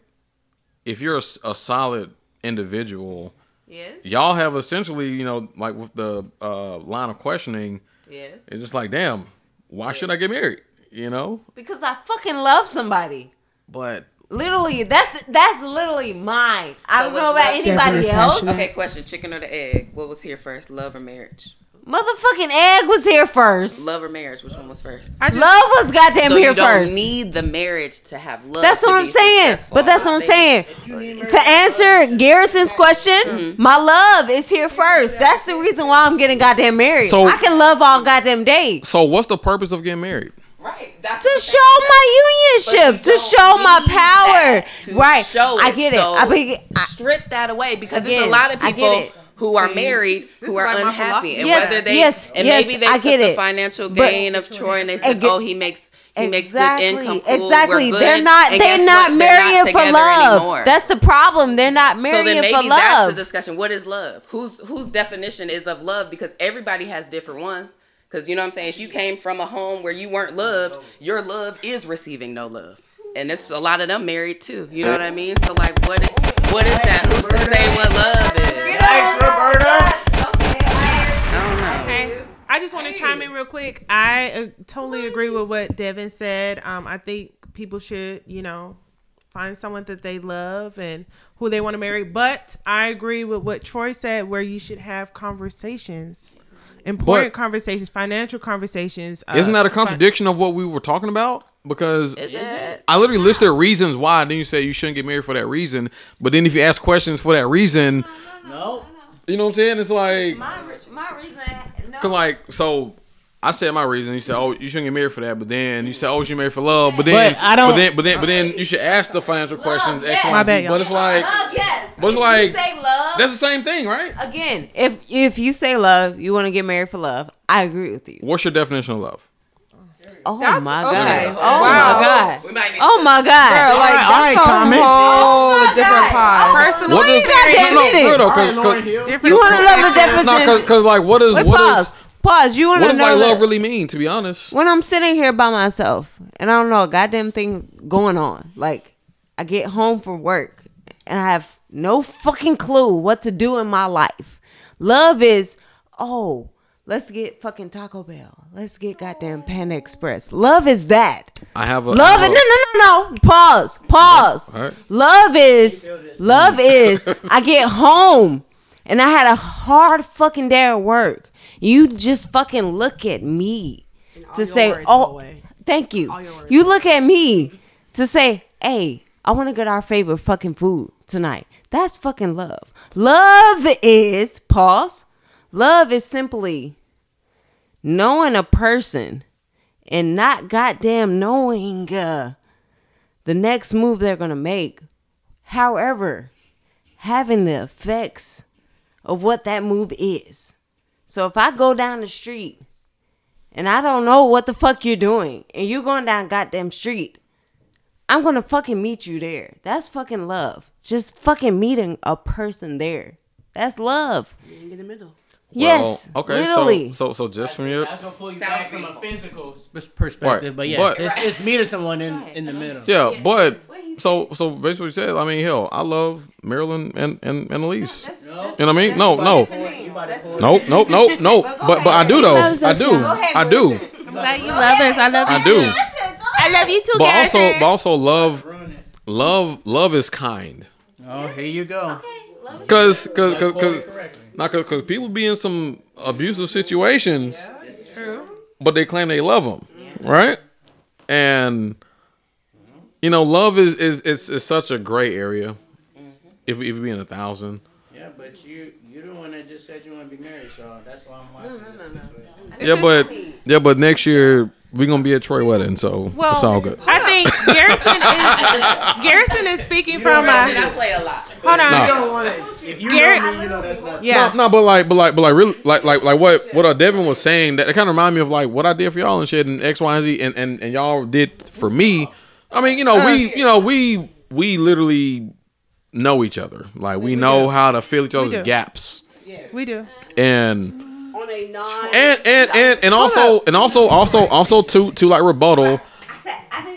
if you're a, a solid individual, yes, y'all have essentially, you know, like with the uh, line of questioning, yes, it's just like, damn, why should I get married? You know, because I fucking love somebody. but Literally, that's that's literally mine. I don't what's know about anybody else. Okay, question: chicken or the egg? What was here first, love or marriage? Motherfucking egg was here first. Love, Love or marriage? Which one was first? I just, was goddamn so here you don't first. need the marriage to have love. That's what I'm saying. successful. But that's what I'm saying. To answer Garrison's question, Mm-hmm. my love is here first. That's the reason why I'm getting goddamn married. So- I can love all goddamn day. so what's the purpose of getting married? Right. That's To show my But you unionship, to show my power. that to Right. Show I get it. So I be, I, strip that away because there's a lot of I get people it. Who are married this who is are like unhappy, and Yes, whether they yes, and yes, maybe they I took get the it. financial But- gain of Troy and they said, Ag- "Oh, he makes he makes good income. Cool, exactly. we're They're good." not. And They're not what? They're marrying for love. anymore. That's the problem. They're not marrying for the so marrying then maybe for that's the love. discussion. What is love? Whose whose definition is of love? Because everybody has different ones. Because you know what I'm saying. If you came from a home where you weren't loved, your love is receiving no love. And it's a lot of them married too. You know what I mean? So like, what what is that? Who's to say what love is? I don't know. Okay. I just want to chime in real quick. I uh, totally agree with what Devyn said. Um, I think people should, you know, find someone that they love and who they want to marry. But I agree with what Troy said, where you should have conversations, important But- conversations, financial conversations. uh, Isn't that a fi- contradiction of what we were talking about? Because Is it? I literally listed reasons why. Then you say you shouldn't get married for that reason. But then if you ask questions for that reason, No. you know what I'm saying? It's like, My, my reason. No. cause like, so I said my reason. You said, oh, you shouldn't get married for that. But then you said, oh, you should marry for love. But then, But I don't- But then, but then, but then you should ask the financial questions. X, Y, My bad, y'all. But it's like love, yes. But it's If like- you say love. that's the same thing, right? Again, if if you say love, you want to get married for love. I agree with you. What's your definition of love? Oh That's- my god. okay. Oh Wow. my god. We might need Oh to- my Girl, god. like, all right, that's a comment. whole oh different pod. Personally, What does goddamn no, no, no, All right, 'cause- Lauryn 'cause- Hill. You want to know the definition? cause, 'cause, like, what is Wait, what pause. is pause. You want what to does know like the- love really mean? To be honest, when I'm sitting here by myself and I don't know a goddamn thing going on, like I get home from work and I have no fucking clue what to do in my life. Love is, oh, let's get fucking Taco Bell. Let's get goddamn Panda Express. Love is that. I have a Love have it. a- No, no, no, no. Pause. Pause. All right. Love is love is I get home and I had a hard fucking day at work. You just fucking look at me to say, "Oh, thank you." All your worries You look at me to say, "Hey, I want to get our favorite fucking food tonight." That's fucking love. Love is pause. Love is simply knowing a person and not goddamn knowing uh, the next move they're gonna make. However, having the effects of what that move is. So if I go down the street and I don't know what the fuck you're doing, and you're going down goddamn street, I'm gonna fucking meet you there. That's fucking love. Just fucking meeting a person there. That's love. in the middle. Yes. Well, okay. Literally. So, so, so just from your That's gonna pull you Sounds back from a physical perspective, Right. but yeah, But- it's, it's meeting someone in, in the middle. yeah, but so so basically what you said. I mean, hell, I love Marilyn and and, and Elyse. You know what I mean? No, no, nope, nope, nope, nope. But but I do though. I do. I do. I'm glad you love us. I love you. I do. I love you too, But also, but also, love, love, love is kind. Oh, here you go. Cause, cause, cause, cause, not cause, cause people be in some abusive situations, but they claim they love them, right? And you know, love is is is, is such a gray area. If if you be in a thousand, Yeah, but you you're the one that just said you want to be married, so that's why I'm watching this situation. yeah, but yeah, but next year we gonna be at Troy wedding, so Well, it's all good. I think Garrison is Garrison is speaking from I a. play a lot. Hold on. No. If you Garrett- know me, you know that's not. Yeah. No, but like, but like, but like, really, like, like, like, what, what uh, Devyn was saying that it kind of remind me of like what I did for y'all and shit, and X, Y, and Z, and and, and y'all did for me. I mean, you know, we, you know, we, we literally know each other. Like, we, know how to fill each other's do. gaps, We do. and On a non. and and and and also and also also also to to like rebuttal.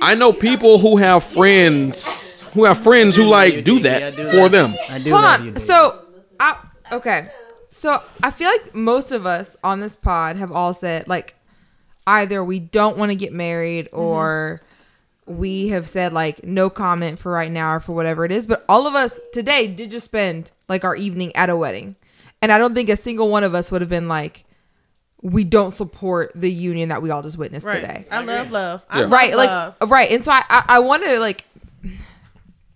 I know people who have friends who have friends who like do that for them. I do Hold love you, on. dude. So, I okay. So I feel like most of us on this pod have all said like either we don't want to get married or we have said like no comment for right now or for whatever it is. But all of us today did just spend like our evening at a wedding, and I don't think a single one of us would have been like we don't support the union that we all just witnessed Right. today I love love. I Yeah. love right love. like right and so i i, I want to like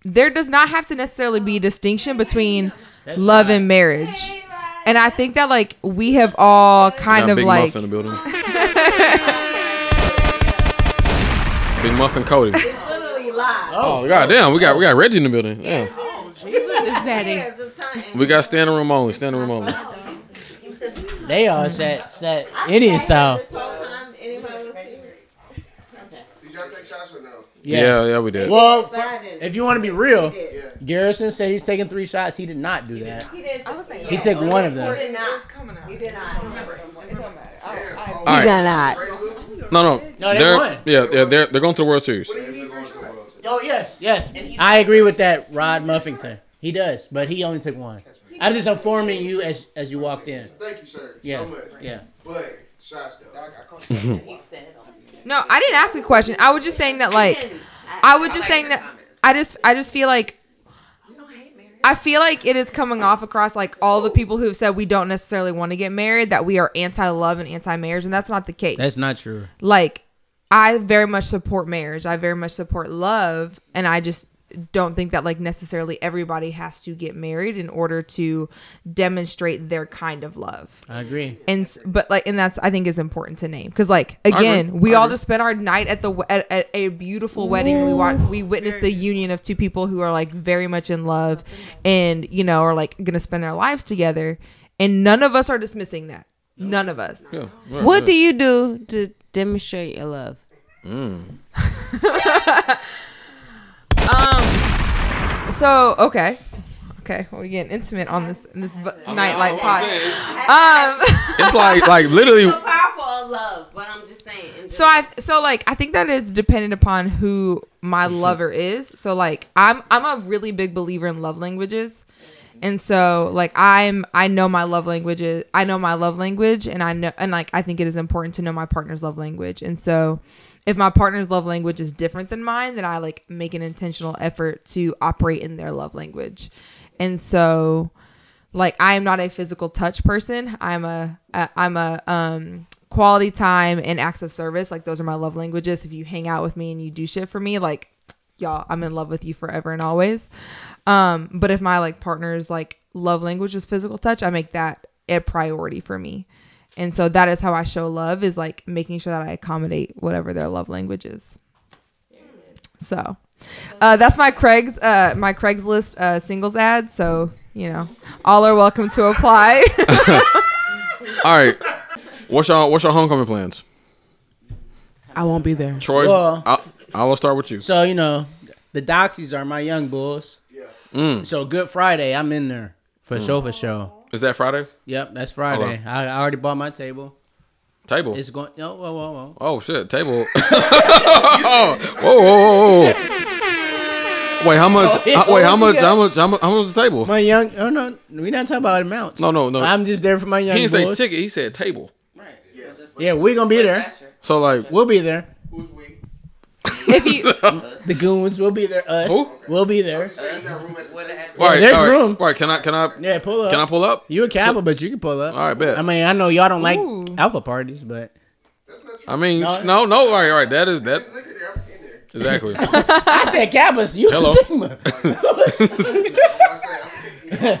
there does not have to necessarily be a distinction between love and marriage and i think that like we have all kind Got of Big like Muff in the building. Big Muff and Cody. Oh goddamn, we got we got Reggie in the building. Yeah, It's daddy. we got standing room only. Standing room only. they all set set Indian style. Did y'all take shots or no? Yeah, yeah, we did. Well, for- if you want to be real, Garrison said he's taking three shots. He did not do that. He took one of them. All You right. done not. No, no, No, they they're won. yeah, yeah, they're they're going to the World Series. Oh yes, yes. I agree with that, Rod Muffington. He does, but he only took one. I'm just informing you as as you walked in. Thank you, sir. Yeah, So much. yeah. But shots though. no i didn't ask a question i was just saying that like i was just saying that i just i just feel like I feel like it is coming off across like all the people who have said we don't necessarily want to get married that we are anti-love and anti-marriage and that's not the case. That's not true. like I very much support marriage. I very much support love and I just don't think that like necessarily everybody has to get married in order to demonstrate their kind of love. I agree. And but like and that's I think is important to name cuz like agree. again, we I all just spent our night at the at, at a beautiful wedding and we watched we witnessed the union of two people who are like very much in love and you know are like going to spend their lives together and none of us are dismissing that. None of us. Yeah, right, What yeah. do you do to demonstrate your love? Um. So okay, okay, we're getting intimate on this this bu- nightlight pod. Um. It's like like literally. Powerful of love, but I'm just saying. So I so like I think that is dependent upon who my lover is. So like I'm I'm a really big believer in love languages. And so like I'm I know my love languages I know my love language and I know and like I think it is important to know my partner's love language. And so if my partner's love language is different than mine, then I like make an intentional effort to operate in their love language. And so like I am not a physical touch person. I'm a, a I'm a um quality time and acts of service. Like those are my love languages. If you hang out with me and you do shit for me, like y'all, I'm in love with you forever and always. Um, but if my like partner's like love language is physical touch, I make that a priority for me. And so that is how I show love is like making sure that I accommodate whatever their love language is. So uh, that's my Craig's uh, my Craigslist uh, singles ad. So you know, all are welcome to apply. All right. What's your what's your homecoming plans, I won't be there. Troy? Well- I, I will start with you. So you know, the Doxies are my young bulls. Mm. So Good Friday, I'm in there for show for show. Is that Friday? Yep, that's Friday. Okay. I, I already bought my table. Table. It's going. Oh, whoa, whoa, whoa. Oh shit, table. whoa, whoa, whoa, whoa. Wait, how much? Oh, uh, wait, how what you much? got? How much? How much? How much is the table? My young. Oh no, we not talking about amounts. No, no, no. I'm just there for my young He didn't say ticket. He said table. Right. Yeah, we gonna be there. So like, We'll be there. Who's we? If you The goons will be there. Us. Who? We'll be there. Say you got room at the What table. happened? all right, there's all right, room. All right, can I? Can I? Yeah, pull up. Can I pull up? You a Kappa, but you can pull up. All right, bet. I mean, I know y'all don't like Ooh. alpha parties, but That's not true. I mean, No. no, no. All right, all right. That is that There's liquor there. I'm in there. exactly. I said Kappas. You Hello. Sigma. I say, I'm in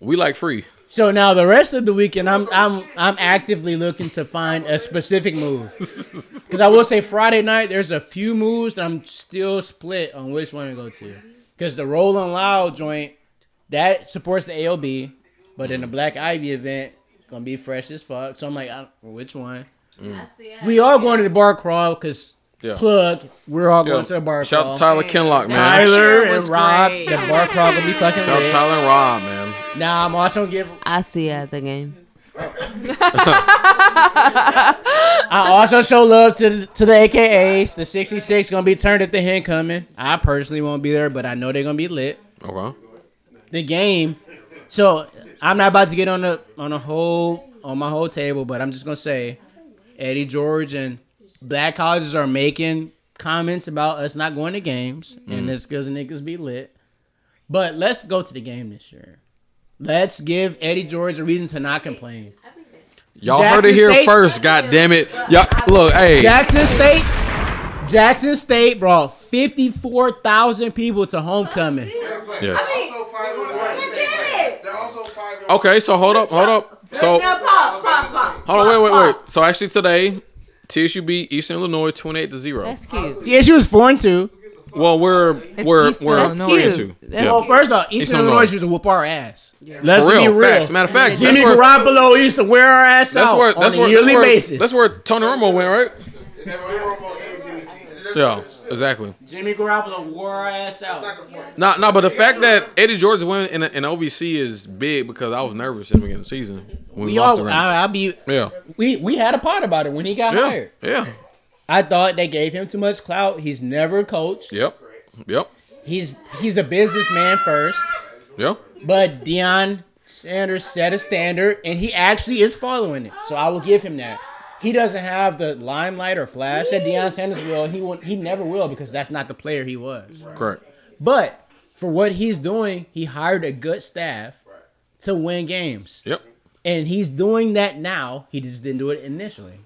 we like free. So now the rest of the weekend, I'm oh, I'm I'm actively looking to find a specific move. Because I will say Friday night, there's a few moves that I'm still split on which one to go to. Because the Rolling Loud joint that supports the AOB, but in the Black Ivy event, gonna be fresh as fuck. So I'm like, I, which one? Mm. I see it. We all going to the bar crawl because Yeah. plug. We're all going to the bar Shout out to Tyler Kinlock, man. Tyler and Rob, great. the bar crawl gonna be fucking Shout out to lit. Tyler and Rob, man. Now I'm also gonna give I see it at the game. I also show love to the, to the AKAs. The 66 gonna be turned at the hen coming. I personally won't be there, but I know they're gonna be lit. Okay. The game. So I'm not about to get on the on a whole on my whole table, but I'm just gonna say, Eddie George and Black colleges are making comments about us not going to games, and it's because niggas be lit. But let's go to the game this year. Let's give Eddie George a reason to not complain. Y'all Jackson heard it here State- first. God damn it. Y'all look, hey. Jackson State. Jackson State brought 54,000 people to homecoming. Yes. Also five and. They're also five. Okay, so hold up, hold up. So hold on, wait, wait, wait. So actually today, TSU beat Eastern Illinois twenty eight to zero. That's cute. TSU was 4 and 2. Well, we're we're Eastern we're That's three and cute. two. That's Yeah. Well, first off, Eastern Eastern Illinois Illinois. used to whoop our ass. Let's For be real, real. facts. Matter of fact, Jimmy where, Garoppolo used to wear our ass that's out where that's on where a that's yearly where, basis. that's where Tony Romo went, right? They never Romo and Jimmy G. Yeah, exactly. Jimmy Garoppolo wore our ass out. That's the point. No, no, but the fact that Eddie George win in, in OVC is big because I was nervous in the beginning of the season when we, We lost all, the Rams. I, I'll be. yeah, We we had a pot about it when he got yeah, hired. yeah, I thought they gave him too much clout. He's never coached. yep, yep, He's he's a businessman first. yep. But Deion Sanders set a standard, and he actually is following it. So I will give him that. He doesn't have the limelight or flash that Deion Sanders will. He will. He never will because that's not the player he was. Correct. But for what he's doing, he hired a good staff to win games, Yep. and he's doing that now. He just didn't do it initially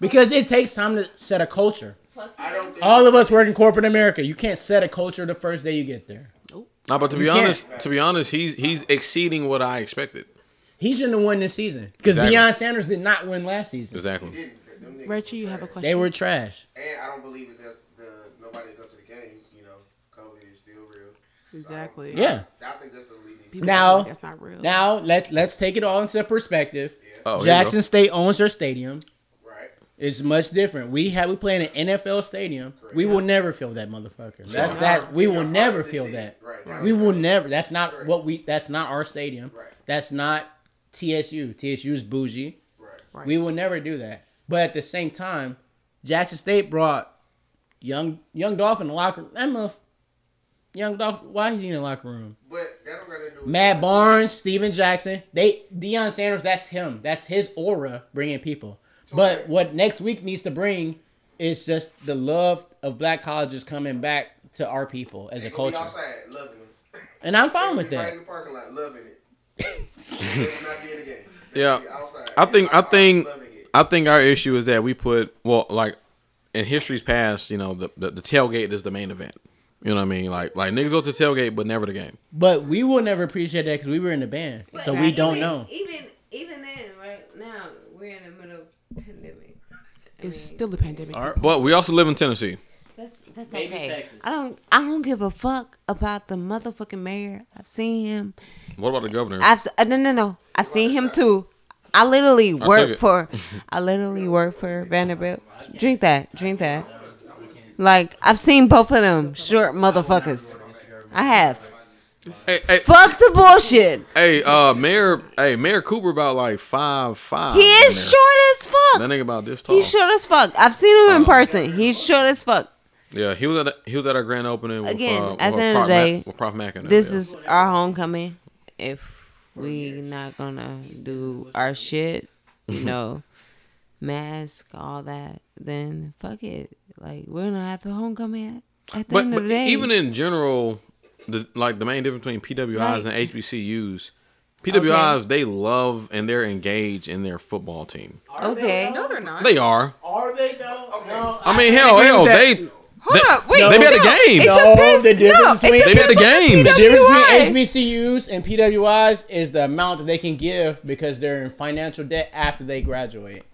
because it takes time to set a culture. I don't think. All of us work in corporate America. You can't set a culture the first day you get there. No, but to be You can't. honest, to be honest, he's he's exceeding what I expected. He shouldn't have won this season because Exactly. Deion Sanders did not win last season. Exactly. didn't. Them niggas- Reggie, you have a question. They were trash. And I don't believe that the, the nobody goes to the game. You know, COVID is still real. exactly. Yeah. I think that's a leading. People Now- like that's not real. Now let's let's take it all into perspective. Oh, here you Jackson State owns their stadium. Right. It's much different. We have we play in an NFL stadium. We will never feel that motherfucker. That's that. We will never feel that. Right. Now, We will never. That's not what we. That's not our stadium. Right. That's not TSU. TSU's bougie. Right. Right. We will never do that. But at the same time, Jackson State brought young young Dolphin in the locker. That motherf- young Dolphin. Why is he in the locker room? But that don't got to do with Matt Barnes, Steven Jackson, they Deion Sanders. That's him. That's his aura bringing people. But what next week needs to bring is just the love of black colleges coming back to our people as a They gonna be culture, outside loving them. and I'm fine They with be Right that. in the parking lot, loving it. They will not be in the game. They Yeah. I think I think. I think our issue is that we put well like in history's past, you know, the, the the tailgate is the main event. You know what I mean? Like like niggas go to tailgate, but never the game. But we will never appreciate that because we were in the band, so we don't even, know. Even even then, right now we're in the middle of pandemic. I It's mean, still a pandemic. But we also live in Tennessee. That's that's Maybe okay. Texas. I don't I don't give a fuck about the motherfucking mayor. I've seen him. What about the governor? I've uh, no no no. I've seen him too. I literally took work for. I literally work for Vanderbilt. Drink that. Drink that. Like I've seen both of them short motherfuckers. I have. Hey, hey, Fuck the bullshit. hey, uh, Mayor, hey, Mayor Cooper about like five five. He is short as fuck. That nigga about this tall. He's short as fuck. I've seen him in person. He's short as fuck. Yeah, he was at a, he was at our grand opening. With, Again, uh, at with the end of Prof the Mac- day, with Prof Mac and them, This yeah. is our homecoming. If we not gonna do our shit, you know, mask, all that, then fuck it. Like we're gonna have the homecoming at, at the But, end but of the day. even in general, the like the main difference between PWIs and HBCUs, PWIs they love and they're engaged in their football team. okay, No, they're not. They are. Are they though? No. I mean, hell, agree hell, with they. That. Hold they, up, wait. they be at the no, game. It No, depends. the difference no, between- They be at the depends on games. The difference between HBCUs and PWIs is the amount that they can give because they're in financial debt after they graduate.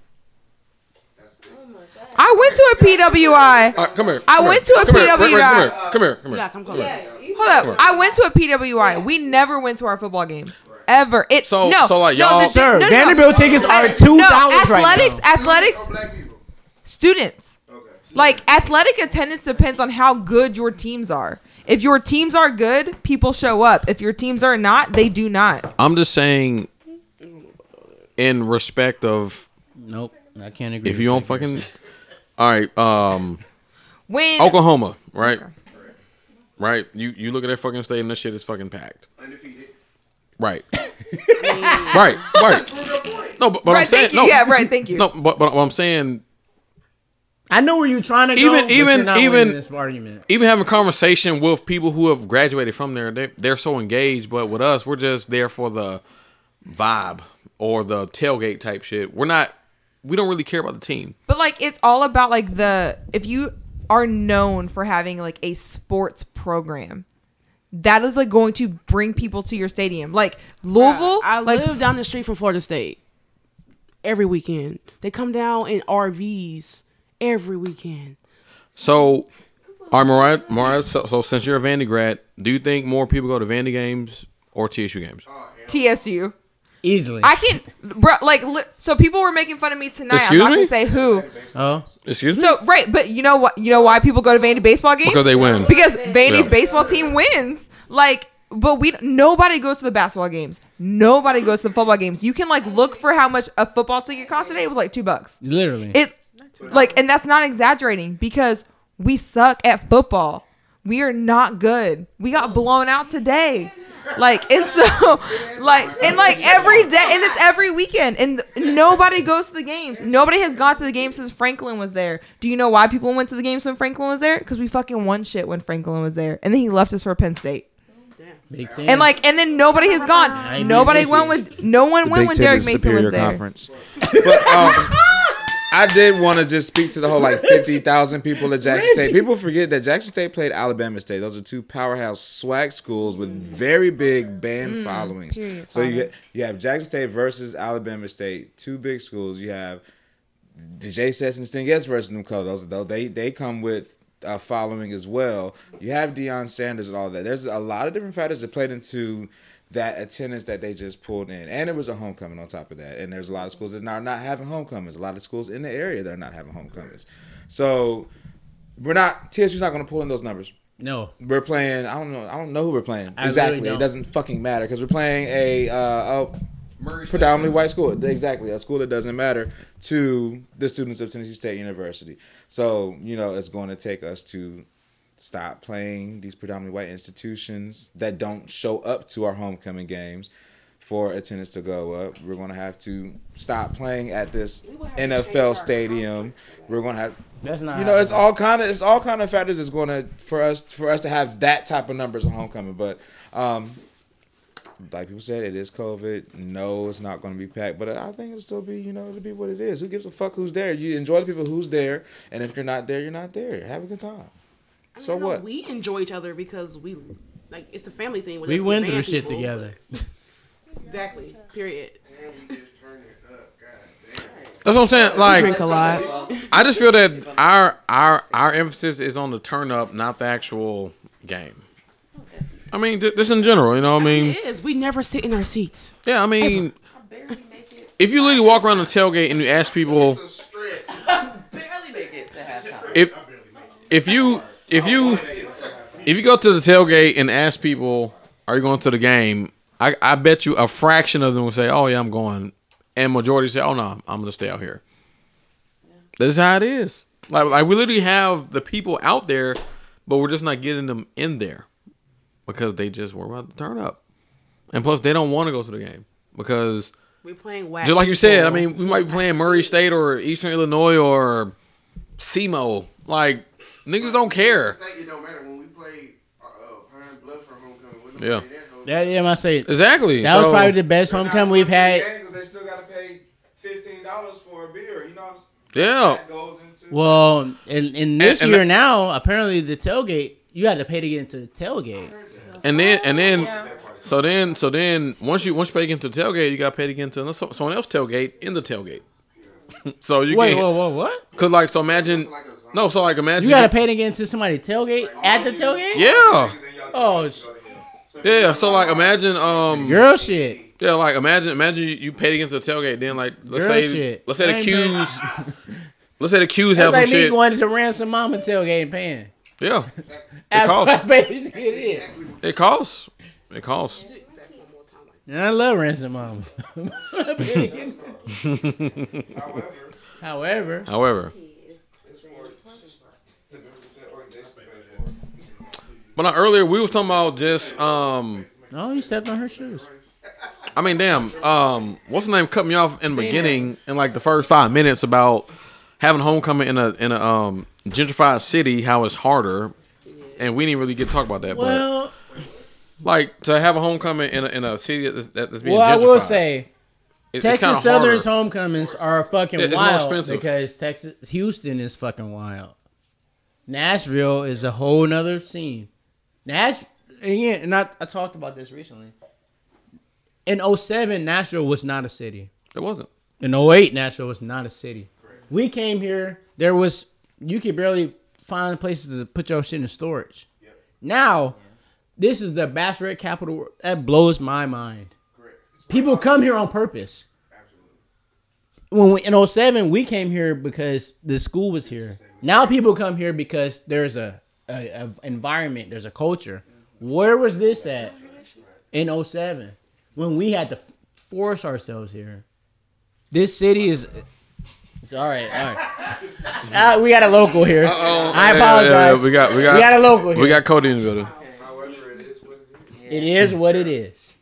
I went to a PWI. All right, come here. I come went to a come here, PWI. Come here. Come here. Come here. Yeah, come close. Hold up. I went to a PWI. We never went to our football games. Ever. It So- no. so, like, no, y'all- the- Sir, no, no, no. Vanderbilt tickets are I- two no, dollars right athletics, now. athletics, Or black people. students. Okay. Like athletic attendance depends on how good your teams are. If your teams are good, people show up. If your teams are not, they do not. I'm just saying, in respect of Nope, I can't agree. if with you don't that. fucking. All right, um, When Oklahoma, right? Right. You you look at that fucking stadium, that shit is fucking packed. Undefeated. Right. right. Right. No, but, but right, I'm saying thank you. no. Yeah, right, thank you. No, but but what I'm saying, I know where you're trying to go. Even- but even- you're not even- this argument. even having conversation with people who have graduated from there, they they're so engaged. But with us, we're just there for the vibe or the tailgate type shit. We're not. We don't really care about the team. But like it's all about like the if you are known for having like a sports program, that is like going to bring people to your stadium. Like Louisville, I like live down the street from Florida State. Every weekend, they come down in RVs every weekend. So, all right, Mariah, Mariah so, so since you're a Vandy grad, do you think more people go to Vandy games or TSU games? TSU. Easily. I can, bro. Like, li- so people were making fun of me tonight. Excuse I'm not me? gonna say who. oh, Excuse me. So right, but you know what? You know why people go to Vandy baseball games? Because they win. Because Vandy Yeah. baseball team wins. Like, but we nobody goes to the basketball games. Nobody goes to the football games. You can like look for how much a football ticket cost today. It was like two bucks. literally. It like, and that's not exaggerating because we suck at football. We are not good. We got blown out today. Like and so like and like every day and it's every weekend and nobody goes to the games. Nobody has gone to the games since Franklin was there. Do you know why people went to the games when Franklin was there? Because we fucking won shit when Franklin was there. And then he left us for Penn State. Big Ten. And like and then nobody has gone. ain't Nobody went with no one went Big when Derek Mason superior was there. conference. But um, I did want to just speak to the whole like fifty thousand people at Jackson State. People forget that Jackson State played Alabama State. Those are two powerhouse swag schools with very big band followings. period. So you get you have Jackson State versus Alabama State, two big schools. You have the J-Settes and Stingettes versus them colors. Though they they come with a following as well. You have Deion Sanders and all that. There's a lot of different factors that played into that attendance that they just pulled in, and it was a homecoming on top of that. And there's a lot of schools that are not having homecomings. A lot of schools in the area that are not having homecomings. So we're not TSU's not going to pull in those numbers. no. We're playing. I don't know. I don't know who we're playing I really exactly. It don't. doesn't fucking matter because we're playing a uh, a predominantly white school. Exactly, a school that doesn't matter to the students of Tennessee State University. So you know, it's going to take us to stop playing these predominantly white institutions that don't show up to our homecoming games for attendance to go up. We're going to have to stop playing at this NFL stadium. We're going to have That's not. you know, it's all kind of it's all kind of factors that's going to for us for us to have that type of numbers on homecoming. But um, like people said, it is COVID. No, it's not going to be packed. But I think it'll still be you know it'll be what it is. Who gives a fuck who's there? You enjoy the people who's there, and if you're not there, you're not there. Have a good time. I So don't what? We enjoy each other because we like it's a family thing. with we us went band through shit people, together. Exactly. Period. And we just turn it up. God damn. That's what I'm saying. Like, Drink a lot. I just feel that our our our emphasis is on the turn up, not the actual game. I mean, th- this in general, you know. what I mean, It is. We never sit in our seats. yeah. I mean, if you literally walk around the tailgate and you ask people It's. Barely make it to halftime. if if you if you if you go to the tailgate and ask people "Are you going to the game?" I, I bet you a fraction of them will say, "Oh yeah, I'm going," and majority say, "Oh no, I'm gonna stay out here." This is how it is. Like, like we literally have the people out there, but we're just not getting them in there because they just were about to turn up, and plus they don't want to go to the game because We're playing whack. just like you said, I mean, we might be playing Murray State or Eastern Illinois or SEMO. Like niggas don't care. It don't matter when we played uh, uh, Pine Bluff for homecoming. With Yeah. Yeah, yeah, I say Exactly. That was So- probably the best homecoming we've had. because they still got to pay fifteen dollars for a beer. You know what I'm saying? Yeah. That goes into Well, in, in this and year that- now, apparently the tailgate you had to pay to get into the tailgate. And then and then so then so then once you once you pay into the tailgate, you got paid pay to get into another- someone else tailgate in the tailgate. so you Wait, get whoa, whoa, what? Cause like so imagine no so like imagine You got to pay to get into somebody's tailgate at the tailgate? yeah Oh, yeah so like imagine um girl shit. yeah like imagine imagine you, you pay to get into the tailgate then like let's Girl say shit. let's say the cues let's say the cues have That's some like me shit going to ransom mama tailgate and paying. yeah it costs paid in. it costs it costs And I love ransom moms. However, However, but now, earlier we was talking about just um. oh, you stepped on her shoes. I mean, damn. Um, what's the name? Cut me off in the beginning in like the first five minutes about having homecoming in a in a um gentrified city. How it's harder, and we didn't really get to talk about that. Well, but like to have a homecoming in a, in a city that's, that's being well, I will say, it- it's kinda Texas Southern's harder. homecomings are fucking Yeah, it's wild because Texas Houston is fucking wild. Nashville is a whole nother scene. Nash again, and I, I talked about this recently. In 07, Nashville was not a city. It wasn't. In 08, Nashville was not a city. We came here, there was you could barely find places to put your shit in storage. Yep. Now, this is the bachelorette capital. That blows my mind. People come here on purpose. Absolutely. When we, in 07, we came here because the school was here. Now people come here because there's a, a, a environment, there's a culture. Where was this at in 07 when we had to force ourselves here? This city is. It's all right, all right. Uh, we got a local here. Uh-oh. I Yeah, apologize. yeah, yeah, we got we got we got a local here. We got Cody in the building. It is what it is.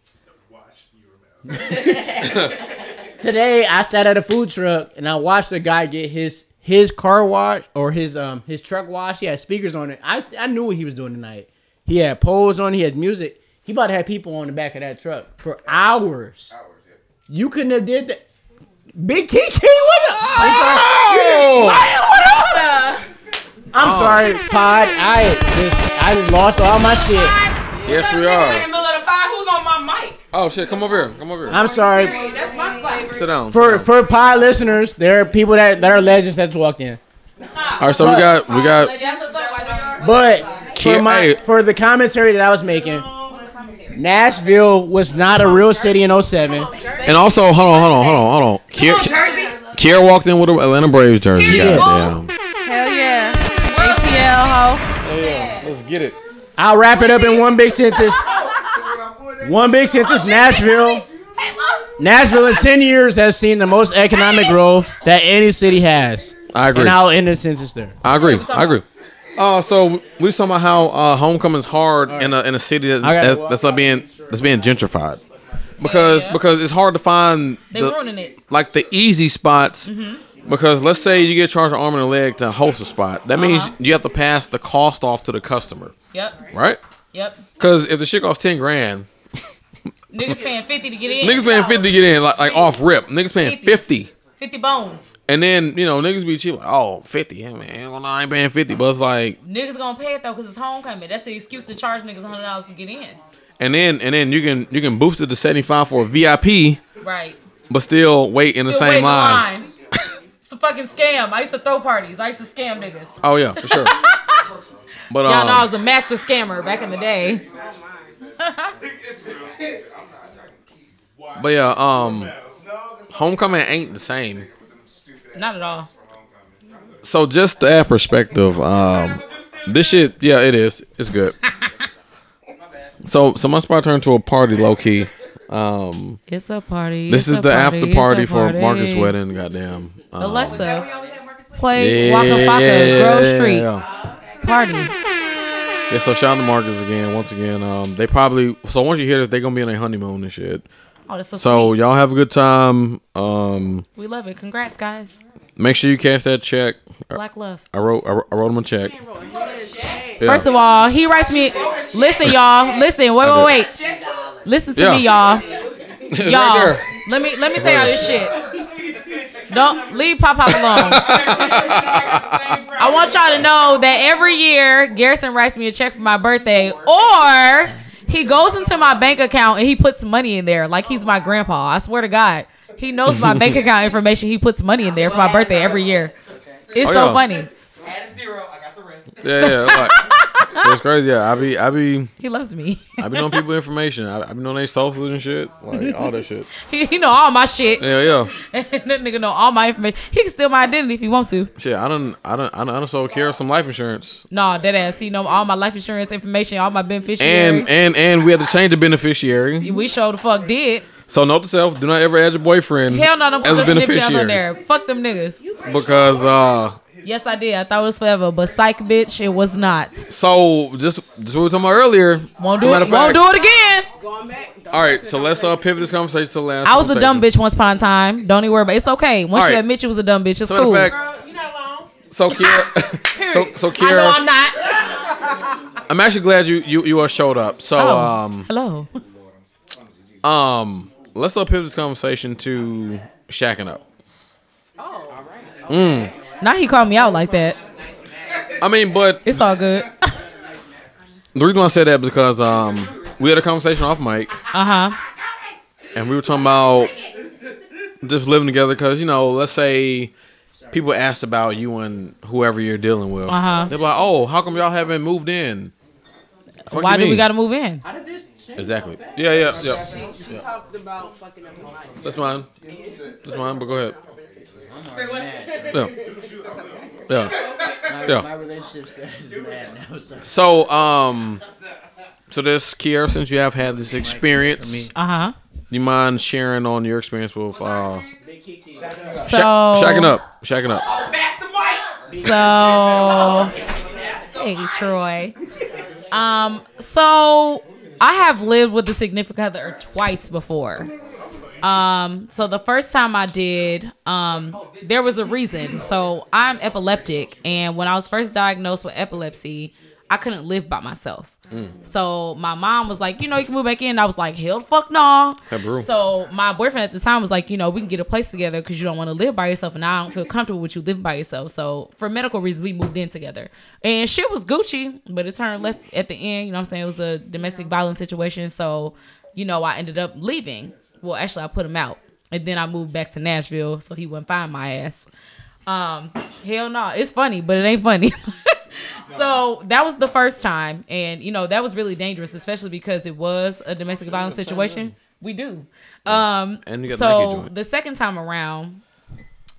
Today I sat at a food truck and I watched a guy get his his car wash or his um his truck wash. He had speakers on it. I I knew what he was doing tonight. He had poles on. He had music. He about to have people on the back of that truck for hours. Hours. You couldn't have did that. Big Kiki, what up? I'm sorry. What up? I'm Oh. sorry, Pod. I just I just lost all my shit. Yes, we are. In the are. middle of the pod, who's on my mic? Oh shit! Come over here. Come over here. I'm sorry. That's my spot. Sit down. For for pod listeners, there are people that, that are legends that walked in. All right, so we got we got That's what's up, why do you- But for my for the commentary that I was making, Nashville was not a real city in 07. And also, hold on, hold on, hold on, hold on. Kier, Kier walked in with an Atlanta Braves jersey. Yeah. Goddamn. Hell yeah. ATL ho. Yeah. Let's get it. I'll wrap it up in one big sentence. One big sentence. Nashville. Nashville in 10 years has seen the most economic growth that any city has. I agree. And I'll end the sentence there. I agree. I agree. Uh, so we was talking about how uh, homecoming's hard in a in a city that, I that's, that's not being that's being gentrified because because it's hard to find They the, it. like the easy spots. Because let's say you get charged an arm and a leg to host a spot, that means Uh-huh. you have to pass the cost off to the customer, Yep. right? Yep. Because if the shit costs ten grand, Niggas paying 50 to get in. niggas paying fifty to get in, like like off rip. Niggas paying 50. fifty. 50 bones. And then, you know, niggas be cheap like, oh, 50. Yeah, man, well, I ain't paying 50. But it's like, Niggas gonna pay it though because it's homecoming. That's the excuse to charge niggas $100 to get in. and then and then you can you can boost it to 75 for a VIP, Right. but still wait in the Still same line. line. it's a fucking scam. I used to throw parties. I used to scam niggas. Oh yeah, for sure. but Y'all um, know I was a master scammer back in the day. But yeah, um, homecoming ain't the same. Not at all. So just that perspective, um, this shit, yeah, it is. It's good. So so my spot turned to a party, low key. Um, It's a party. this is the party, after it's party for party. Marcus' wedding. Goddamn. Um, Alexa, play yeah, Waka Flocka, yeah, Grove yeah, Street yeah. party. Yeah, so shout out to Marcus again. Once again, um, they probably so once you hear this, they're gonna be on a honeymoon and shit. Oh, that's so, So sweet. y'all have a good time. Um, We love it. Congrats, guys. make sure you cash that check. Black love. I wrote I wrote, I wrote him a check. Yeah. First of all, he writes me. Listen, y'all. Listen. Wait, wait, wait. Listen to Yeah. me, y'all. Y'all. let me let me tell y'all this shit. Don't leave Pop Pop alone. I want y'all to know that every year Garrison writes me a check for my birthday, or he goes into my bank account and he puts money in there like he's my grandpa. I swear to God, he knows my bank account information. He puts money in there for my birthday every year. It's Oh, so yeah. funny. Yeah, yeah. Like, it's crazy. Yeah, I be I be He loves me. I be knowing people information. I, I be knowing their socials and shit, like all that shit. he, he know all my shit. Yeah, yeah. that nigga know all my information. He can steal my identity if he wants to. Shit, I don't I don't I don't, I don't so care some life insurance. No, dead ass. He know all my life insurance information, all my beneficiaries. And and and we had to change the beneficiary. we sure the fuck did. So note to self: do not ever add your boyfriend Hell no, don't put as a other on beneficiary there. Fuck them niggas. because uh. Yes, I did. I thought it was forever, but psych, bitch, it was not. So just just what we were talking about earlier. Won't as do it. of Won't do it again. All right, so let's uh pivot this conversation to the last. I was a dumb bitch once upon a time. Don't even worry about it. It's okay. Once All you right. admit you was a dumb bitch, it's So matter cool. of fact, so Kiara, so so I know I'm not. I'm actually glad you you you all showed up. So Oh, um hello. um let's uh pivot this conversation to shacking up. Oh, all right. Mm. Now he called me out like that. I mean, but it's all good. The reason why I said that because um we had a conversation off mic Uh huh. and we were talking about just living together because you know let's say people asked about you and whoever you're dealing with Uh-huh. they're like oh how come y'all haven't moved in Fuck Why you do we mean? got to move in? exactly yeah yeah yeah, She yeah. talked about fucking up her life. that's mine that's mine but go ahead yeah. Yeah. My, yeah. my relationship status is mad now. So. so um so this Kiara since you have had this experience Uh-huh. you mind sharing on your experience with uh So- Sha- shacking up shacking up. So, hey Troy. Um, so I have lived with a significant other twice before. Um, so the first time I did, um, there was a reason. So I'm epileptic, and when I was first diagnosed with epilepsy, I couldn't live by myself. So my mom was like, you know, you can move back in. I was like, hell, fuck no. Bro. So my boyfriend at the time was like, you know, we can get a place together because you don't want to live by yourself, and I don't feel comfortable with you living by yourself. So for medical reasons, we moved in together, and shit was Gucci, but it turned left at the end. You know what I'm saying? It was a domestic violence situation. So, you know, I ended up leaving. Well, actually, I put him out, and then I moved back to Nashville, so he wouldn't find my ass. Um, hell no, it's funny, but it ain't funny. so that was the first time, and you know that was really dangerous, especially because it was a domestic violence situation. We do. Um, And you got so the second time around,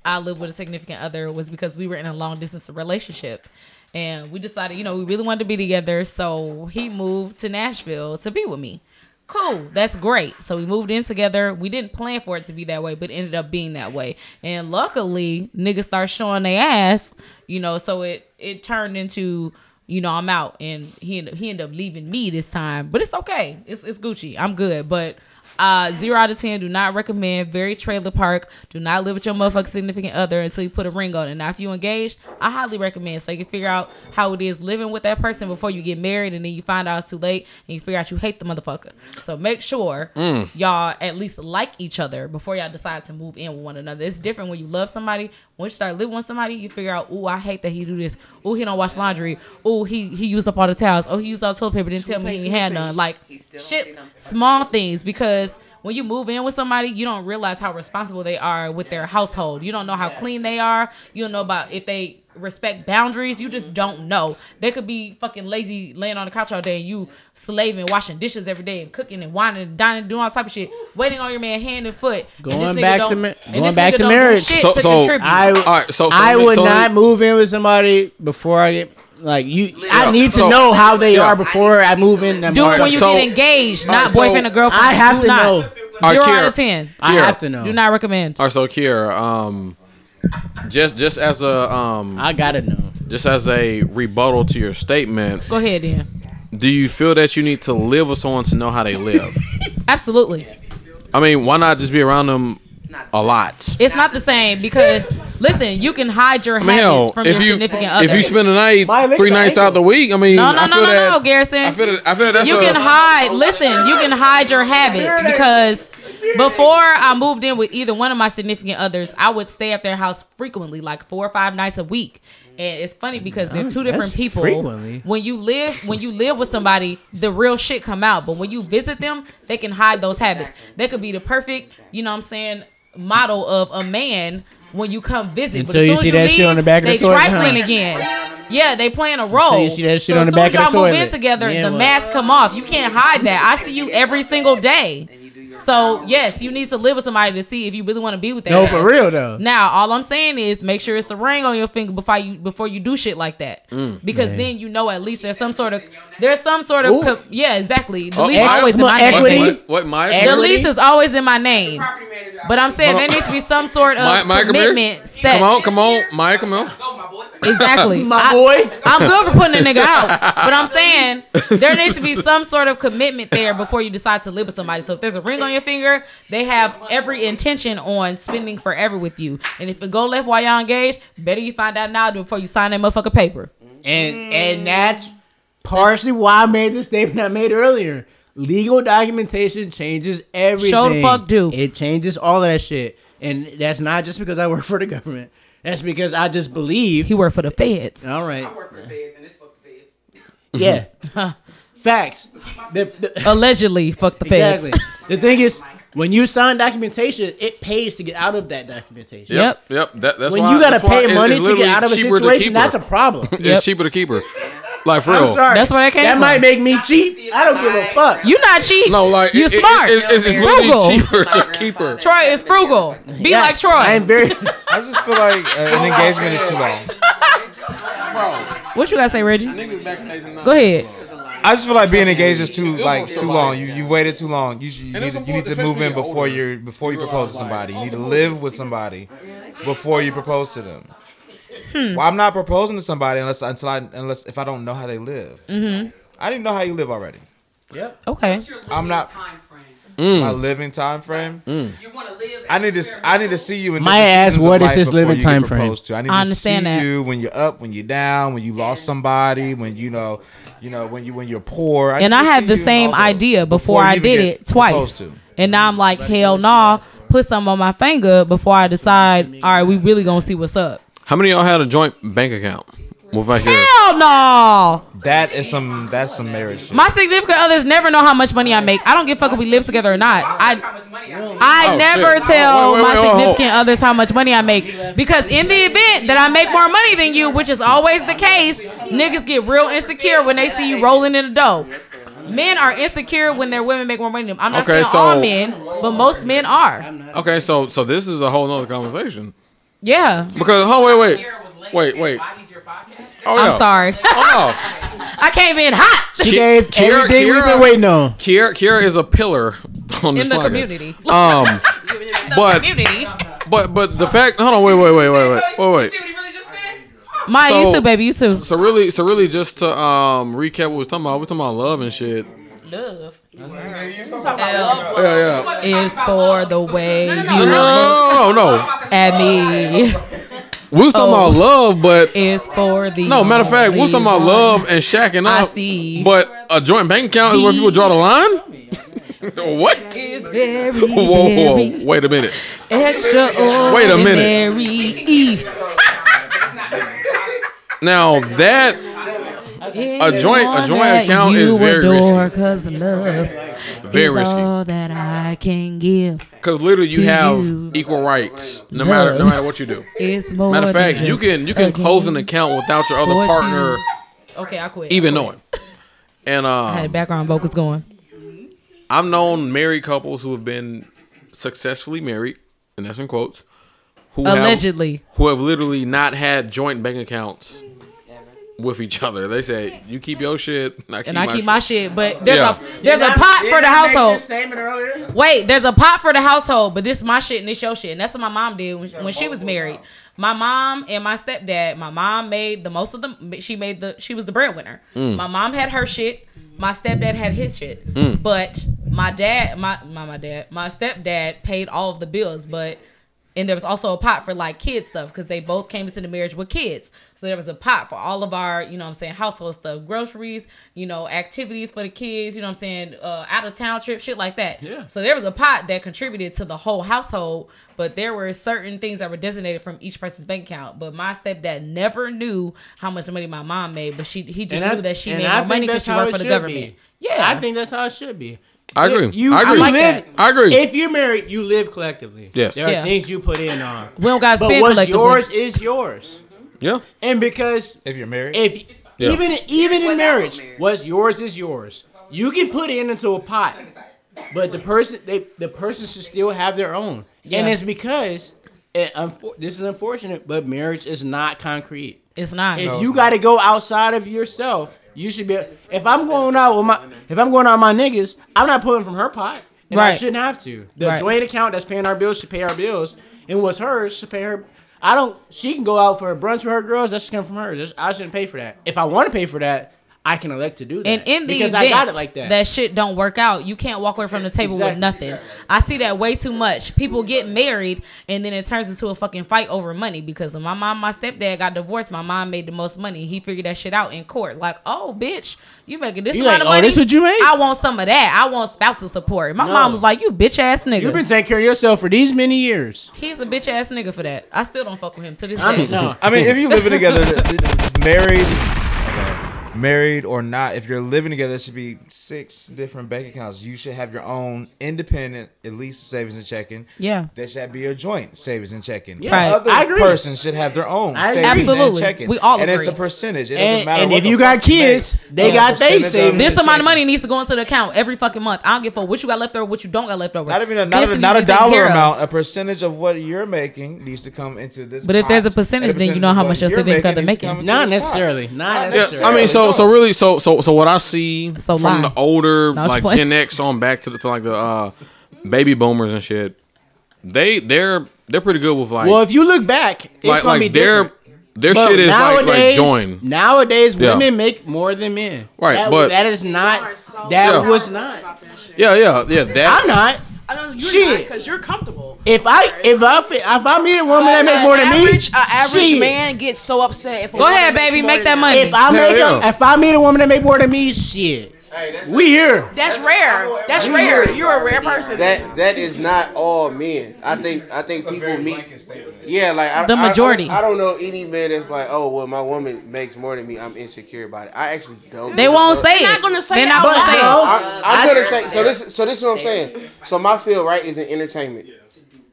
I lived with a significant other was because we were in a long distance relationship. And we decided, you know, we really wanted to be together. So he moved to Nashville to be with me. Cool. That's great. So we moved in together. We didn't plan for it to be that way, but ended up being that way. And luckily, niggas start showing their ass, you know, so it it turned into, you know, I'm out and he ended, he ended up leaving me this time. But it's okay. It's it's Gucci. I'm good. But uh, zero out of ten. Do not recommend. Very trailer park. Do not live with your motherfucking significant other until you put a ring on it. Now, if you engaged, I highly recommend so you can figure out how it is living with that person before you get married, and then you find out it's too late, and you figure out you hate the motherfucker. So make sure Mm. y'all at least like each other before y'all decide to move in with one another. It's different when you love somebody. When you start living with somebody, you figure out, ooh, I hate that he do this. Ooh, he don't wash laundry. Ooh, he he used up all the towels. Oh, he used all the toilet paper. Didn't tell me he had none. Like shit, small things because when you move in with somebody, you don't realize how responsible they are with their household. You don't know how clean they are. You don't know about if they respect boundaries. You just don't know. They could be fucking lazy, laying on the couch all day, and you slaving, washing dishes every day, and cooking and whining, and dining, doing all type of shit, waiting on your man hand and foot. Going nigga back to ma- going back to marriage. So- to so- contribute. I All right, so- so I would so not move in with somebody before I get Like you, Yeah. I need to So- know how they yeah. are before I move in. Do it when you So- get engaged, not Alright, so- boyfriend or girlfriend. I have Do to not. know. Alright, Zero Kiara. out of ten. I have to know. Do not recommend. All right, so Kiara, um, just just as a um, I gotta know. just as a rebuttal to your statement, Go ahead, then. do you feel that you need to live with someone to know how they live? Absolutely. I mean, why not just be around them a lot? It's not the same because listen, you can hide your I mean, habits hell, from if your you significant other. if you spend a night Why, look three the nights out the week, I mean, no, no, I no, feel no, that no, Garrison. I feel that, I feel that's you a, can hide. Listen, you can hide your habits because before I moved in with either one of my significant others, I would stay at their house frequently, like four or five nights a week. And it's funny because they're two different that's people. frequently. When you live, when you live with somebody, the real shit come out. But when you visit them, they can hide those habits. They could be the perfect, you know, what I'm saying, model of a man when you come visit. Until you as soon see as that shit on the back of the they toilet, trifling huh? again. Yeah, they playing a role. you see that shit So on as the back soon of as the y'all move in toilet. together, Yeah, the what? mask come off. You can't hide that. I see you every single day. So yes, you need to live with somebody to see if you really want to be with that. No, guy. for real though. Now, all I'm saying is make sure it's a ring on your finger before you before you do shit like that, mm. because Man. then you know at least there's some sort of there's some sort of co- yeah exactly. The uh, Oh, lease is Maya- always in my equity. name. what, what my The lease is always in my name, but I'm saying there needs to be some sort of Maya, Maya, come here. commitment set. Come on, come on, Maya, come on. Exactly. My I- boy. I'm good for putting a nigga out, but I'm saying there needs to be some sort of commitment there before you decide to live with somebody. So if there's a ring on your finger, they have every intention on spending forever with you. And if it go left while y'all engaged, better you find out now before you sign that motherfucker paper. And and that's partially why I made the statement I made earlier. Legal documentation changes everything. Show the fuck do. It changes all of that shit. And that's not just because I work for the government. That's because I just believe. He worked for the feds. All right. I work for the feds and it's fuck the feds. Yeah. Facts. The- the- Allegedly, fuck the feds. Exactly. the thing is, when you sign documentation, it pays to get out of that documentation. Yep, yep. That, that's when why, you gotta that's pay money to get out of a cheaper situation, that's a problem. it's Yep. cheaper to keep her. Like for I'm real. sorry. That's where that came That from. might make me cheap. I don't give a fuck. You not cheap. No, like you it- it- smart. it- it's, it's frugal. literally cheaper to keep her. Troy is frugal. Be Yes, like Troy. I am very. I just feel like uh, an engagement is too long. what you gotta say, Reggie? Go ahead. I just feel like being engaged is too like too long. You you waited too long. You should, you need to, you need to move in before you're before you propose to somebody. You need to live with somebody before you propose to them. Hmm. Well, I'm not proposing to somebody unless until I unless if I don't know how they live. Mm-hmm. I didn't know how you live already. Yep. Okay. I'm not Time frame. Mm. my living time frame. You want to live. I need to s- I need to see you in My ass, what is life his living time frame? To. I need I to understand see that. you when you're up, when you're down, when you lost somebody, when you know, you know, when you when you're poor. I and I had the same idea before, you I did it twice. to. And now I'm like, hell no. Put some on my finger before I decide, all right, we really gonna see what's up. How many of y'all had a joint bank account? Move back here. Hell no. That is some that's some marriage shit. My significant others never know how much money I make. I don't give a fuck if we live together or not. I I Oh, never shit. tell Wait, wait, my wait, hold significant others how much money I make because in the event that I make more money than you, which is always the case, niggas get real insecure when they see you rolling in the dough. Men are insecure when their women make more money than them. I'm not Okay, saying so- all men, but most men are. Okay, so so this is a whole nother conversation. Yeah. Because oh wait wait wait wait. Oh yeah. I'm sorry. Oh I came in hot She Ki- gave Kiara- everything we've been waiting on. no. Kiara Kiara is a pillar on this in the podcast. community. Um, but community. but but the fact. Hold on. Wait wait wait wait wait wait wait. Maya, So- you too, baby. You too. So really, so really, just to um recap what we was talking about, we talking about love and shit. Love. Yeah, yeah. is for the way you No, no, no, no, no. at me. We was talking Oh. about love, but Is for the no. Matter of fact, we was talking about love and shacking I up. see. But a joint bank account is where people draw the line. what? very, Whoa, whoa, whoa! Wait a minute. extraordinary. Wait a minute. Now that a joint a joint account is very risky. Cause love Very is risky. all that I can give. Because literally, you have you. equal rights, no matter no matter what you do. It's more Matter of fact, you can you can close an account without your other for partner two. Okay, I quit. even I knowing. And I had um, background vocals going. I've known married couples who have been successfully married, and that's in quotes, who Allegedly. have, who have literally not had joint bank accounts with each other. They say you keep your shit, I keep and I my keep shit. my shit. But there's Yeah. a there's a pot for the household. Statement earlier. Wait, there's a pot for the household, but this my shit and this your shit. And that's what my mom did when, when she was married. My mom and my stepdad, my mom made the most of the she made the she was the breadwinner. Mm. My mom had her shit. My stepdad had his shit. Mm. But my dad, my, my my dad, my stepdad paid all of the bills, but and there was also a pot for like kids stuff because they both came into the marriage with kids. So there was a pot for all of our, you know what I'm saying, household stuff, groceries, you know, activities for the kids, you know what I'm saying, uh, out of town trip, shit like that. Yeah. So there was a pot that contributed to the whole household, but there were certain things that were designated from each person's bank account. But my stepdad never knew how much money my mom made, but she he just And knew that she made I more money because she worked for the government. be. Yeah. I think that's how it should be. I agree. You, I agree. you I like live, that. I agree. If you're married, you live collectively. Yes. There are Yeah. things you put in on. We don't gotta but what's yours is yours. Yeah. And because If you're married, if Yeah. even even in marriage, what's yours is yours. You can put it into a pot, but the person they the person should still have their own. Yeah. And it's because it, unfor- this is unfortunate, but marriage is not concrete. It's not. If No, you got to go outside of yourself, you should be. If I'm going out with my, if I'm going out with my niggas, I'm not pulling from her pot, and I shouldn't have to. The Right. joint account that's paying our bills should pay our bills, and what's hers should pay her. I don't. She can go out for a brunch with her girls. That should come from her. That's- I shouldn't pay for that. If I want to pay for that, I can elect to do that. And in the because event I got it like that. shit don't work out, you can't walk away from the table with nothing. I see that way too much. People get married and then it turns into a fucking fight over money because when my mom, my stepdad got divorced, my mom made the most money. He figured that shit out in court. Like, oh bitch, you making this You amount like, of "Oh, money? this what you make?" I want some of that. I want spousal support. My No. mom was like, you bitch ass nigga. You've been taking care of yourself for these many years. He's a bitch ass nigga for that. I still don't fuck with him to this I day. mean, no. I mean, if you living together, th- th- married, married or not, if you're living together, there should be six different bank accounts. You should have your own independent, at least savings and checking. Yeah. There should be a joint savings and checking. Yeah. Right. other I agree. person should have their own I savings Absolutely. and checking. We all agree. and it's a percentage. It doesn't And, matter. and what if you got kids, make. they got they Percentage savings. This and amount of money needs to go into the account every fucking month. I don't give a fuck what you got left over, what you don't got left over. Not even a, not, a, not a dollar care of. amount. A percentage of what you're making needs to come into this. But if there's a pot, percentage, then you know how much your you're significant other needs to making. Not necessarily. Not Not necessarily. I mean, so no. so really, so so so what I see So from lie. the older No, like playing. Gen X on back to the to like the uh, baby boomers and shit, they they're they're pretty good with like well, if you look back, it's like gonna like be their different. their But shit is like like join. Nowadays, Yeah. women make more than men. Right, That- but- that is not. That Yeah. was not. Yeah, yeah, yeah. That I'm not. I know you're Shit. because you're comfortable. If I if I fi- if I meet a woman that make more than me, average, a average shit. man gets so upset if a Go woman ahead, makes baby, more make than that them. money. If I make a, if I meet a woman that make more than me, shit, we here. That's rare. That's rare. You're a rare person. That that is not all men. I think I think people meet. Yeah, like I, The I- I- majority. I, don't know any man that's like, oh well, my woman makes more than me. I'm insecure about it. I actually don't. They won't say They're it. not gonna say They're it not out gonna say it. I, I'm gonna say so. This so this is what I'm saying. So my field right is in entertainment.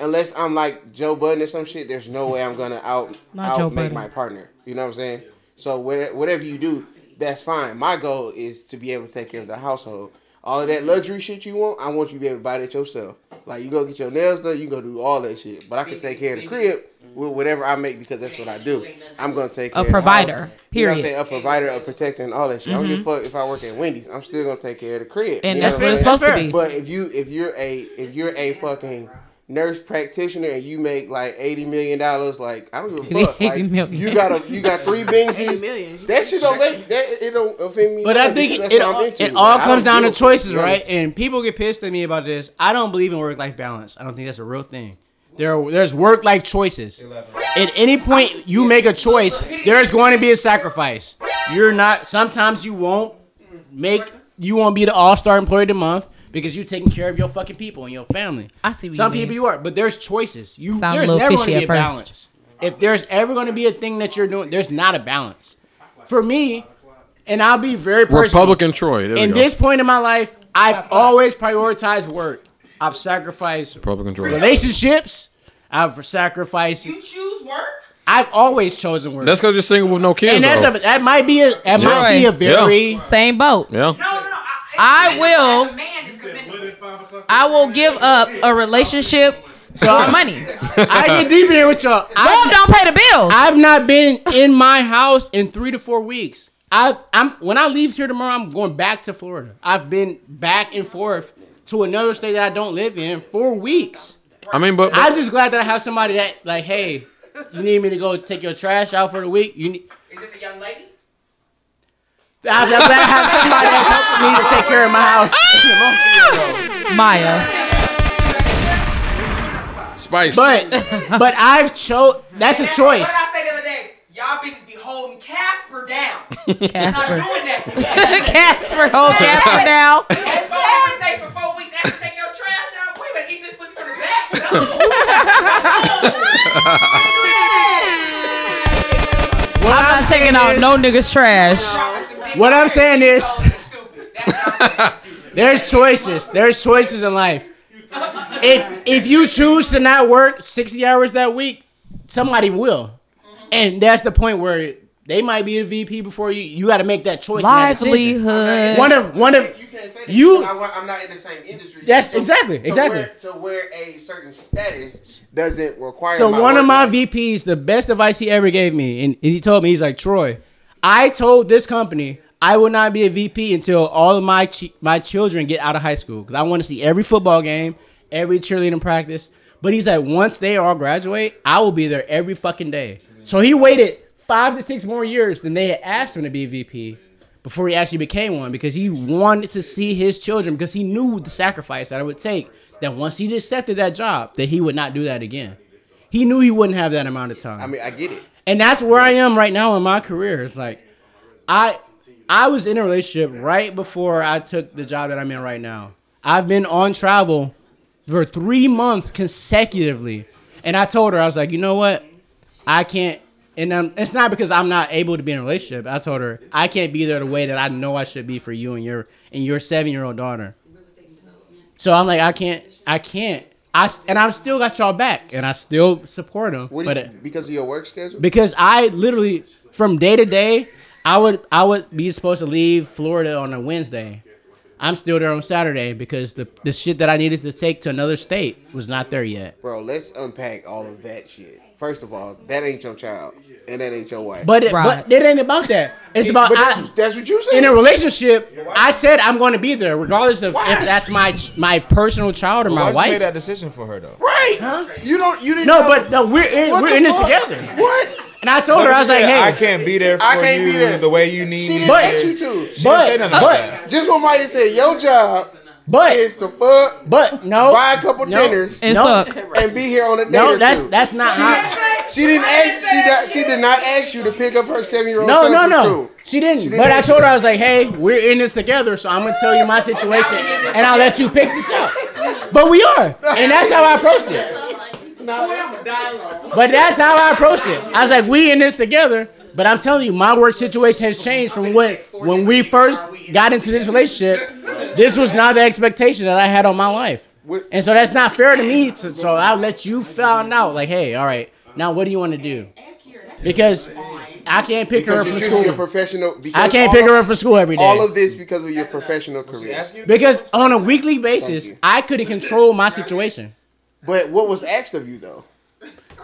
Unless I'm like Joe Budden or some shit, there's no way I'm gonna out out make my partner. You know what I'm saying? So whatever you do, that's fine. My goal is to be able to take care of the household. All of that luxury shit you want, I want you to be able to buy that yourself. Like you go get your nails done, you go do all that shit. But I can take care of the crib with whatever I make because that's what I do. I'm gonna take A care of the provider, house. You know what I'm period. saying? A provider, a protector, and all that shit. I don't give a mm-hmm. fuck if I work at Wendy's. I'm still gonna take care of the crib. And You know that's what what I'm it's saying? supposed to be. But if you if you're a if you're a fucking nurse practitioner and you make like eighty million dollars, like I don't give a fuck. Like, million. you got a you got three Bingsies. million. That shit don't make that it don't offend me. But I think it, that's it, into. it all Like, comes down to give a fuck, choices, right? And people get pissed at me about this. I don't believe in work life balance. I don't think that's a real thing. There, are, there's work life choices. At any point you make a choice, there's going to be a sacrifice. You're not. Sometimes you won't make. You won't be the all star employee of the month because you're taking care of your fucking people and your family. I see what Some you mean. Some people you are, but there's choices. You Sound there's never going to be a balance. If there's ever going to be a thing that you're doing, there's not a balance. For me, and I'll be very personal. Republican Troy. There In go. this point in my life, I've always prioritized work. I've sacrificed Republican Troy. relationships. I've sacrificed. You choose work. I've always chosen work. That's because you're single with no kids. and that's a, that might be a that might be a very Same boat. yeah. No, no, no. I, I will. I will give up a relationship For I'm- money. I get deep in here with y'all. Rob don't pay the bills. I've not been in my house in three to four weeks. I I'm when I leave here tomorrow, I'm going back to Florida. I've been back and forth to another state that I don't live in for weeks. I mean, but, but I'm just glad that I have somebody that like, hey, you need me to go take your trash out for the week. You need. Is this a young lady? I'm glad I have somebody that's helping me to take care of my house. Maya. Spice. But but I've chose. That's a And choice. What did I say the other day? Y'all bitches be holding Casper down. Casper. Not doing that. Casper, hold Casper down. Hey, four mistakes for four weeks after take your trash out. Boy, you better eat this pussy from the back. I'm not taking out no niggas trash. What I'm saying is, there's choices. There's choices in life. If if you choose to not work 60 hours that week, somebody will, and that's the point where they might be a VP before you. You got to make that choice. and that. Livelihood. One of one of You can't say that you. I, wa- I'm not in the same industry. That's exactly- to exactly. Where, to where a certain status doesn't require. So my one of my life. VPs, the best advice he ever gave me, and he told me, he's like, Troy, I told this company I will not be a VP until all of my ch- my children get out of high school because I want to see every football game, every cheerleading practice. But he's like, once they all graduate, I will be there every fucking day. So he waited five to six more years than they had asked him to be a VP before he actually became one because he wanted to see his children because he knew the sacrifice that it would take that once he accepted that job that he would not do that again. He knew he wouldn't have that amount of time. I mean, I get it. And that's where I am right now in my career. It's like I I was in a relationship right before I took the job that I'm in right now. I've been on travel for three months consecutively. And I told her, I was like, you know what? I can't and um, it's not because I'm not able to be in a relationship. I told her I can't be there the way that I know I should be for you and your and your seven year old daughter. So I'm like, I can't, I can't. I and I've still got y'all back, and I still support them. What But you, because of your work schedule? because I literally from day to day, I would I would be supposed to leave Florida on a Wednesday. I'm still there on Saturday because the the shit that I needed to take to another state was not there yet. Bro, let's unpack all of that shit. First of all, that ain't your child, and that ain't your wife. But it, but it ain't about that. It's about But I, that's, that's what you said. in a relationship. I said I'm going to be there regardless of if that's my my personal child or my Why'd you wife. make that decision for her though? Right. You don't. You didn't. No, know- but no, we're in, What we're the in this fuck? together. What? And I told her, I was like, hey, I can't be there for I can't you be there. the way you need She me. didn't But- ask you to. She but- didn't say nothing but- about that. Just what Maya said, your job but it's to fuck, but no, buy a couple no, dinners, And no, suck. and be here on a date no, or that's two. that's not She how. didn't, she didn't ask. She did, she did not ask you to pick up her seven year old No, son no, from no. school. She didn't. She didn't But I told her I was like, "Hey, we're in this together, so I'm gonna tell you my situation, and I'll let you pick this up." But we are, and that's how I approached it. But that's how I approached it. I was like, "We in this together." But I'm telling you, my work situation has changed from when when we first got into this relationship. This was not the expectation that I had on my life, and so that's not fair to me. To, so I'll let you find out, like, "Hey, all right, now what do you want to do?" Because I can't pick her up from school. your professional. I can't pick her up for school every day. All of this because of your professional career. because on a weekly basis, I couldn't control my situation But what was asked of you though?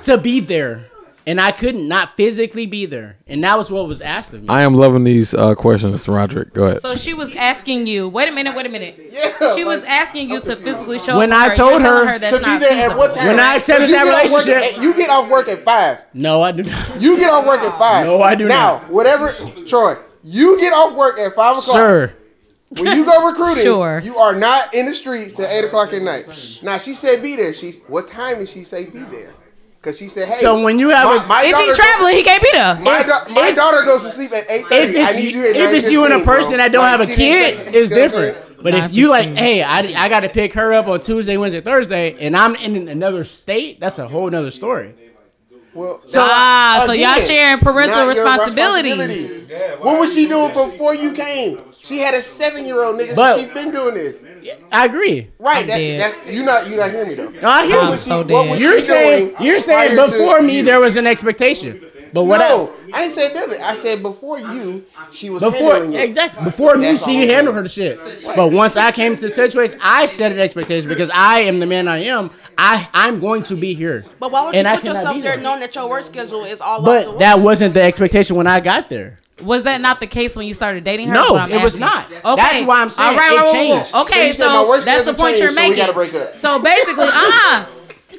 to be there, and I couldn't not physically be there, and that was what was asked of me. I am loving these uh, questions, Roderick. Go ahead. So she was asking you. Wait a minute. Wait a minute. Yeah, She was asking you to physically show up. When up. I for told You're telling her that's to be not there at what time? When I accepted 'Cause you that get off work relationship- at- you get off work at five. no, I do not. You get off work at five. No, I do now, not. whatever, Troy, you get off work at five o'clock. Sir, When you go recruiting, Sure. you are not in the streets till eight o'clock at night. Now she said be there. She what time did she say be there? Because she said, hey. So when you have my, a- my If daughter he's traveling, he can't be there. my, da- my if- daughter goes to sleep at eight if thirty. I it's, need you here. if it's you and a 9:15, bro. person that don't Like, have a kid, say- it's you know what I'm saying? different. But if you like, hey, I, I got to pick her up on Tuesday, Wednesday, Thursday, and I'm in another state, that's a whole nother story. Well, So- Ah, so y'all sharing parental not responsibilities. responsibility. What was she doing before you came? She had a seven-year-old nigga. But- so she's been doing this. I agree. Right. That, that, you not you not hearing me though. No, I hear you. So what you're saying you're saying before me you? there was an expectation, but what no, I, ain't said that. I said before you, she was before handling it. exactly before me she I'm handled saying. her shit. But once I came to the situation, I set an expectation because I am the man I am. I I'm going to be here. But why would And you I put yourself there there. knowing that your work schedule is all off the But that wasn't the expectation when I got there. Was that not the case when you started dating her? No, What I'm it was not. Okay. That's why I'm saying All right, it changed. So Okay, you so, said my work that's the point changed, you're so we making. gotta break up. So basically, uh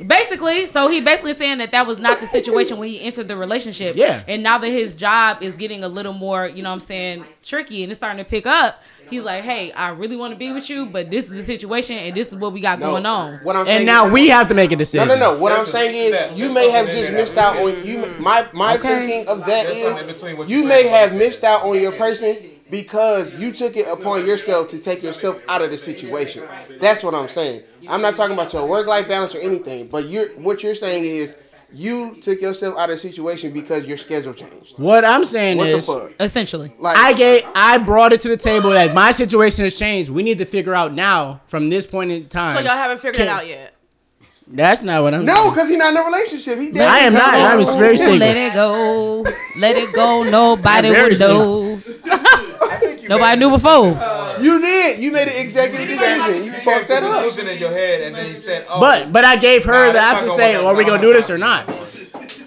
Basically, so he basically saying that that was not the situation when he entered the relationship. Yeah. And now that his job is getting a little more, you know what I'm saying, tricky and it's starting to pick up, he's like, hey, I really want to be with you, but this is the situation and this is what we got No. going on. What I'm And now is- we have to make a decision. no, no. No. What I'm saying is, you may have just missed out on you. My my Okay. thinking of that is, you may have missed out on your person because you took it upon yourself to take yourself out of the situation. That's what I'm saying. I'm not talking about your work life balance or anything, but you're what you're saying is you took yourself out of the situation because your schedule changed. What I'm saying What the is, fuck? Essentially. Like I gave, I brought it to the table that my situation has changed. We need to figure out now, from this point in time. So y'all haven't figured it out yet. That's not what I'm. no, because he's not in a relationship. He No, I am not. I'm very single. Let it go. Let it go. Nobody would know. Nobody knew before. You did. You made an executive decision. You fucked that up. Conclusion in your head, and then you said, "Oh, But but I gave her Nah, the that's option to not say, gonna "Are we gonna do this or not?"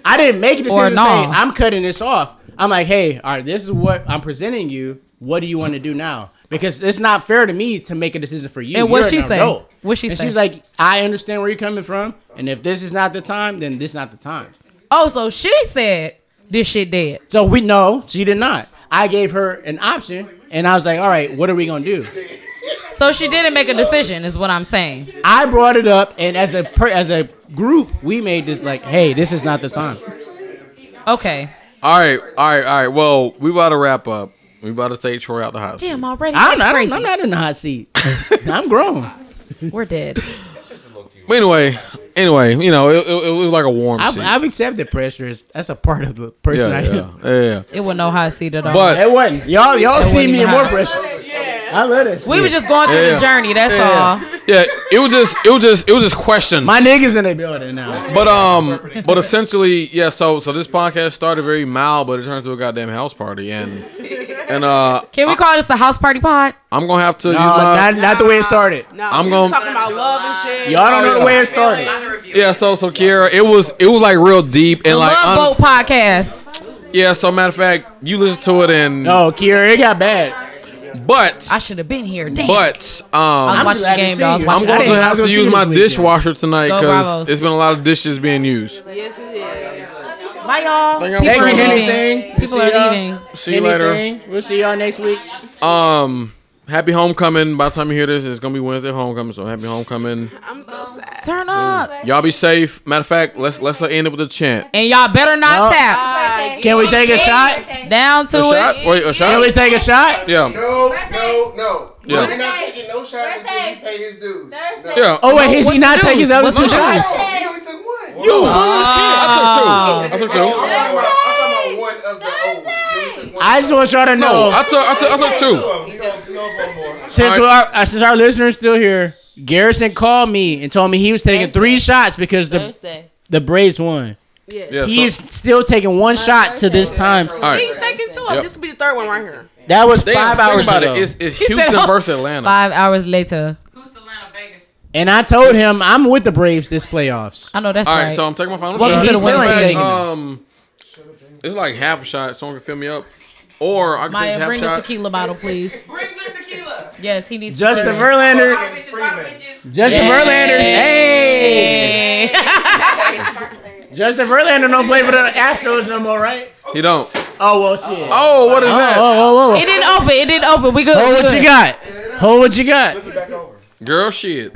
I didn't make a decision to no. say I'm cutting this off. I'm like, "Hey, all right, this is what I'm presenting you. What do you want to do now?" Because it's not fair to me to make a decision for you. And what she an say? What she and say? she's like, "I understand where you're coming from, and if this is not the time, then this is not the time." Oh, so she said this shit dead. So we know she did not. I gave her an option, and I was like, "All right, what are we gonna do?" So she didn't make a decision, is what I'm saying. I brought it up, and as a per, as a group, we made this like, "Hey, this is not the time." Okay. All right, all right, all right. Well, we about to wrap up. We about to take Troy out the house. Damn, already. I'm That's not. I'm not in the hot seat. I'm grown. We're dead. But anyway, anyway, you know, it, it, it was like a warm I've, seat. I've accepted pressure. As, that's a part of the person yeah, I yeah, am. yeah, yeah. It was no hot seat at all. But It wasn't. Y'all, y'all It see wasn't me in even more hot. pressure. I love it. we were just going through Yeah. the journey. That's yeah, all. yeah, it was just, it was just, it was just questions. My niggas in the building now. But um, but essentially, yeah. So so this podcast started very mild, but it turned into a goddamn house party, and and uh, Can we call this the house party pod? I'm gonna have to No, use my not, not the way it started. No, I'm we gonna- was talking about love and shit. Y'all don't know the way it started. yeah. So so Kiara, it was it was like real deep and The like Love un- Boat podcast. yeah. So matter of fact, you listen to it and No, Kiara, it got bad. but I should have been here. Damn. but I was um. watching the glad to game, see though. I was you. I'm watching going the to game. have to gonna see use you my this weekend. dishwasher tonight Go because Bravos. it's been a lot of dishes being used. Yes, it is. Bye, y'all. Thank y'all People for are coming. leaving. Anything. People See are y'all. leaving. See you later. Anything. We'll see y'all next week. Um, happy homecoming. By the time you hear this, it's gonna be Wednesday homecoming. So happy homecoming. I'm so sad. Turn up. Y'all be safe. Matter of fact, let's let's end it with a chant. And y'all better not No. tap. Bye. Can we take a shot? Down to A shot? Wait, a Can shot? we take a shot? Yeah. No, no, no. Yeah. We're not taking no shots until he pay his dues. No. Yeah. Oh wait, is he not taking his other two the shots? He only took one. You full of shit. I took two. I took I'm two. talking about, I'm talking about one of the old. He only took one. I just want y'all to No, know. I took I took I took two. Since All our uh, since our listeners still here, Garrison called me and told me he was taking three shots because the Thursday. the Braves won. Yeah. He so- is still taking one shot to this time. all right. He's taking two. Yep. This will be the third one right here. That was Damn, five think hours about ago. it. It's, it's He said, Houston versus Atlanta. Five hours later. And I told him I'm with the Braves this playoffs. I know that's All right. right, so I'm taking my final Welcome shot. to the He's winning still ain't team. taking it. Um, it's like half a shot. Someone can fill me up, or I can take Maya, half bring the shot. tequila bottle, please. Bring the tequila. Yes, he needs Justin tequila. Verlander. Rock bitches, rock bitches. Justin Hey. Verlander. Hey. Justin Verlander don't play for the Astros no more, right? He don't. Oh well, shit. Oh, what is Oh, that? oh, oh, oh. It didn't open. It didn't open. We good. Hold we what good. you got. Hold what you got. Girl, shit.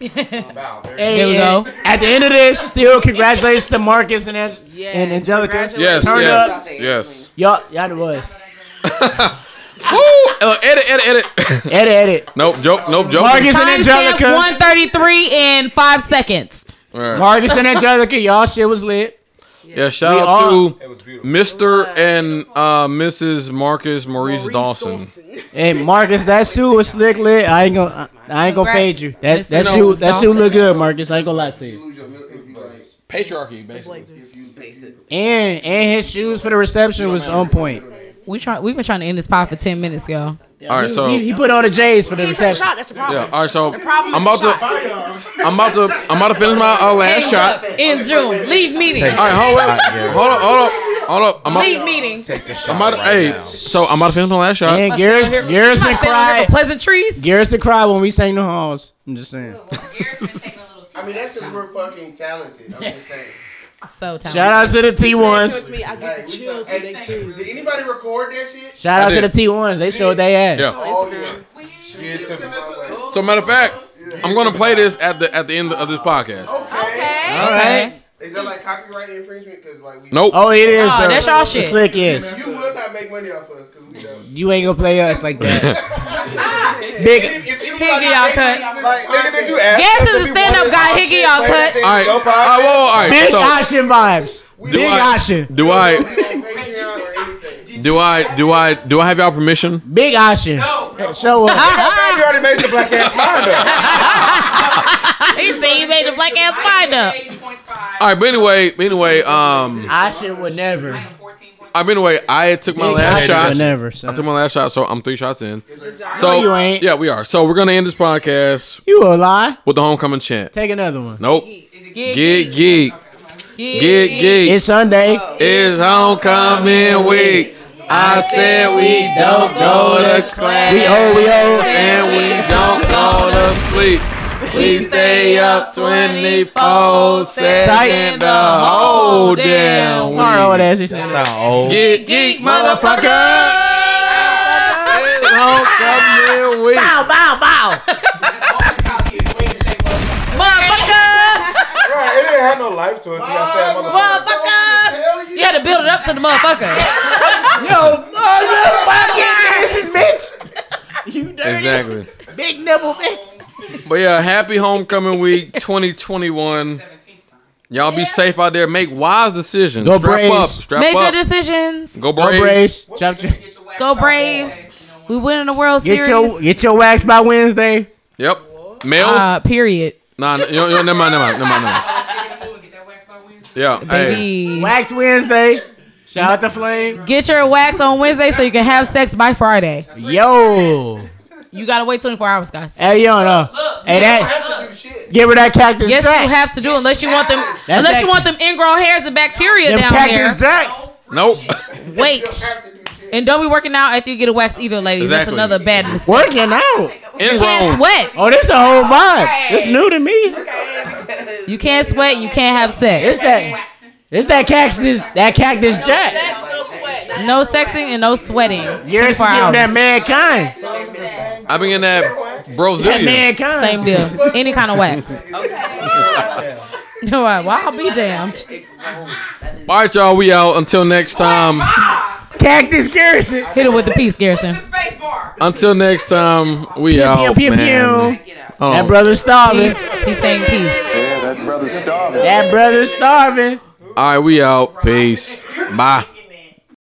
Hey, There we go. At the end of this, still congratulations to Marcus and An- Yes, and Angelica. Yes, Turn yes, up. yes. Y'all, y'all the boys. Woo! Uh, edit, edit, edit. Edit, edit. nope, joke, nope, joke. Marcus and Angelica. 133 in five seconds. All right. Marcus and Angelica, y'all shit was lit. Yeah, shout We out all- to Mr. and uh, Mrs. Marcus Maurice, Dawson. Hey, Marcus, that suit was slick lit. I ain't gonna, I ain't gonna Congrats, fade you. That Mr. that Dawson. suit, that suit look good, Marcus. I ain't gonna lie to you. Lose your milk if you like. Patriarchy, basically. And and his shoes for the reception was on point. We try. We've been trying to end this pod for ten minutes, y'all. All right, so he, he put on the J's for the reception. That's the problem. yeah. All right, so problem I'm about to, I'm about to, I'm about to finish my uh, last shot. In June, leave meeting. All right, hold up, hold up, hold up, hold up. I'm Leave about, meeting. Take the shot. I'm shot. about to, hey, so I'm about to finish my last shot. And Garrison, Garrison Might stay on here cried. for pleasantries. Garrison cried when we sang the halls. I'm just saying. I mean, that's because we're fucking talented. I'm just saying. So talented. Shout out to the T1s. me, I get Hey, the chills when they sing. Did anybody record that shit? Shout I out to the T1s. They showed their ass. Yeah. Oh, yeah. Shit, took. So matter of fact, I'm gonna play this at the at the end of this podcast. Okay. All right. Is that like copyright infringement? Because like we. Nope. Oh, it is. Oh, bro. that's y'all shit. Slick is. You will not make money off of us because we don't. You ain't gonna play us like that. Big. If, if He anybody get y'all cut. money Like, nigga, did you ask Gas us is if a we stand-up wanted guy. our He shit y'all played cut. at the All right, Go all Podcast? right, well, all right. Big So Ashen vibes. we Big don't- Ashen. do I don't on Patreon or anything. do I do I do I have y'all permission? Big Ashen. Show up. You already made the black ass mind up. he said he made the black ass find up. All right, but anyway, anyway, um, Ashen would never. I mean, anyway, I took my last shot. would never. I took my last shot, so I'm three shots in. So No, you ain't. Yeah, we are. So we're gonna end this podcast You a lie. with the homecoming chant. Take another one. Nope. Geek, Get geek. geek, Get geek. It's Sunday. Oh, it's homecoming week. I said we don't go to class. We owe, we owe. And we don't go to sleep. We stay up 24 7 the whole damn Our old week. ass. That Sound old. Get geek, motherfucker. It's homecoming week. Bow, bow, bow. Motherfucker! Right, it didn't have no life to it. So you gotta say motherfucker. Motherfucker! You had to build it up to the motherfucker. Yo, motherfucking bitch. You dirty. Exactly. Big nipple bitch. But yeah, happy homecoming week 2021. Y'all be safe out there. Make wise decisions. Go strap Braves. up. Strap Make up. good decisions. Go Braves. Go Braves. Braves. Chop, chop. Go Braves. We win in the World Get Series. your get your wax by Wednesday. Yep. Males. uh, period. nah, nah, yo, yo, never mind, never mind, never mind. Never mind. Yeah. Hey. Baby. Wax Wednesday. Shout out to Flame. Get your wax on Wednesday so you can have sex by Friday. Yo. You gotta wait 24 hours, guys. Hey, yo, no. Hey, I that. have to do shit. Give her that cactus Yes, jack. you have to do unless you want them. That's unless that- you want them ingrown hairs and bacteria Them down cactus there. jacks. Nope. Wait, Have to do shit. and don't be working out after you get a wax either, ladies. Exactly. That's another bad mistake. Working out. You can't Ingrown. sweat. Oh, this a whole vibe. It's new to me. You can't sweat. You can't have sex. It's that. It's that cactus. That cactus jack. No sexing and no sweating. You're 24 giving hours. that mankind. I've been in that That mankind. Same deal. Any kind of wax. No, why? Well, I'll be damned. All right, y'all. We out. Until next time. Cactus Garrison. Hit it with the peace, Garrison. Until next time. We Pew, out, pew, pew, man. pew. Hold That on. brother starving. Peace. He's saying peace. Yeah, that brother starving. That brother starving. All right, we out. Peace. Bye.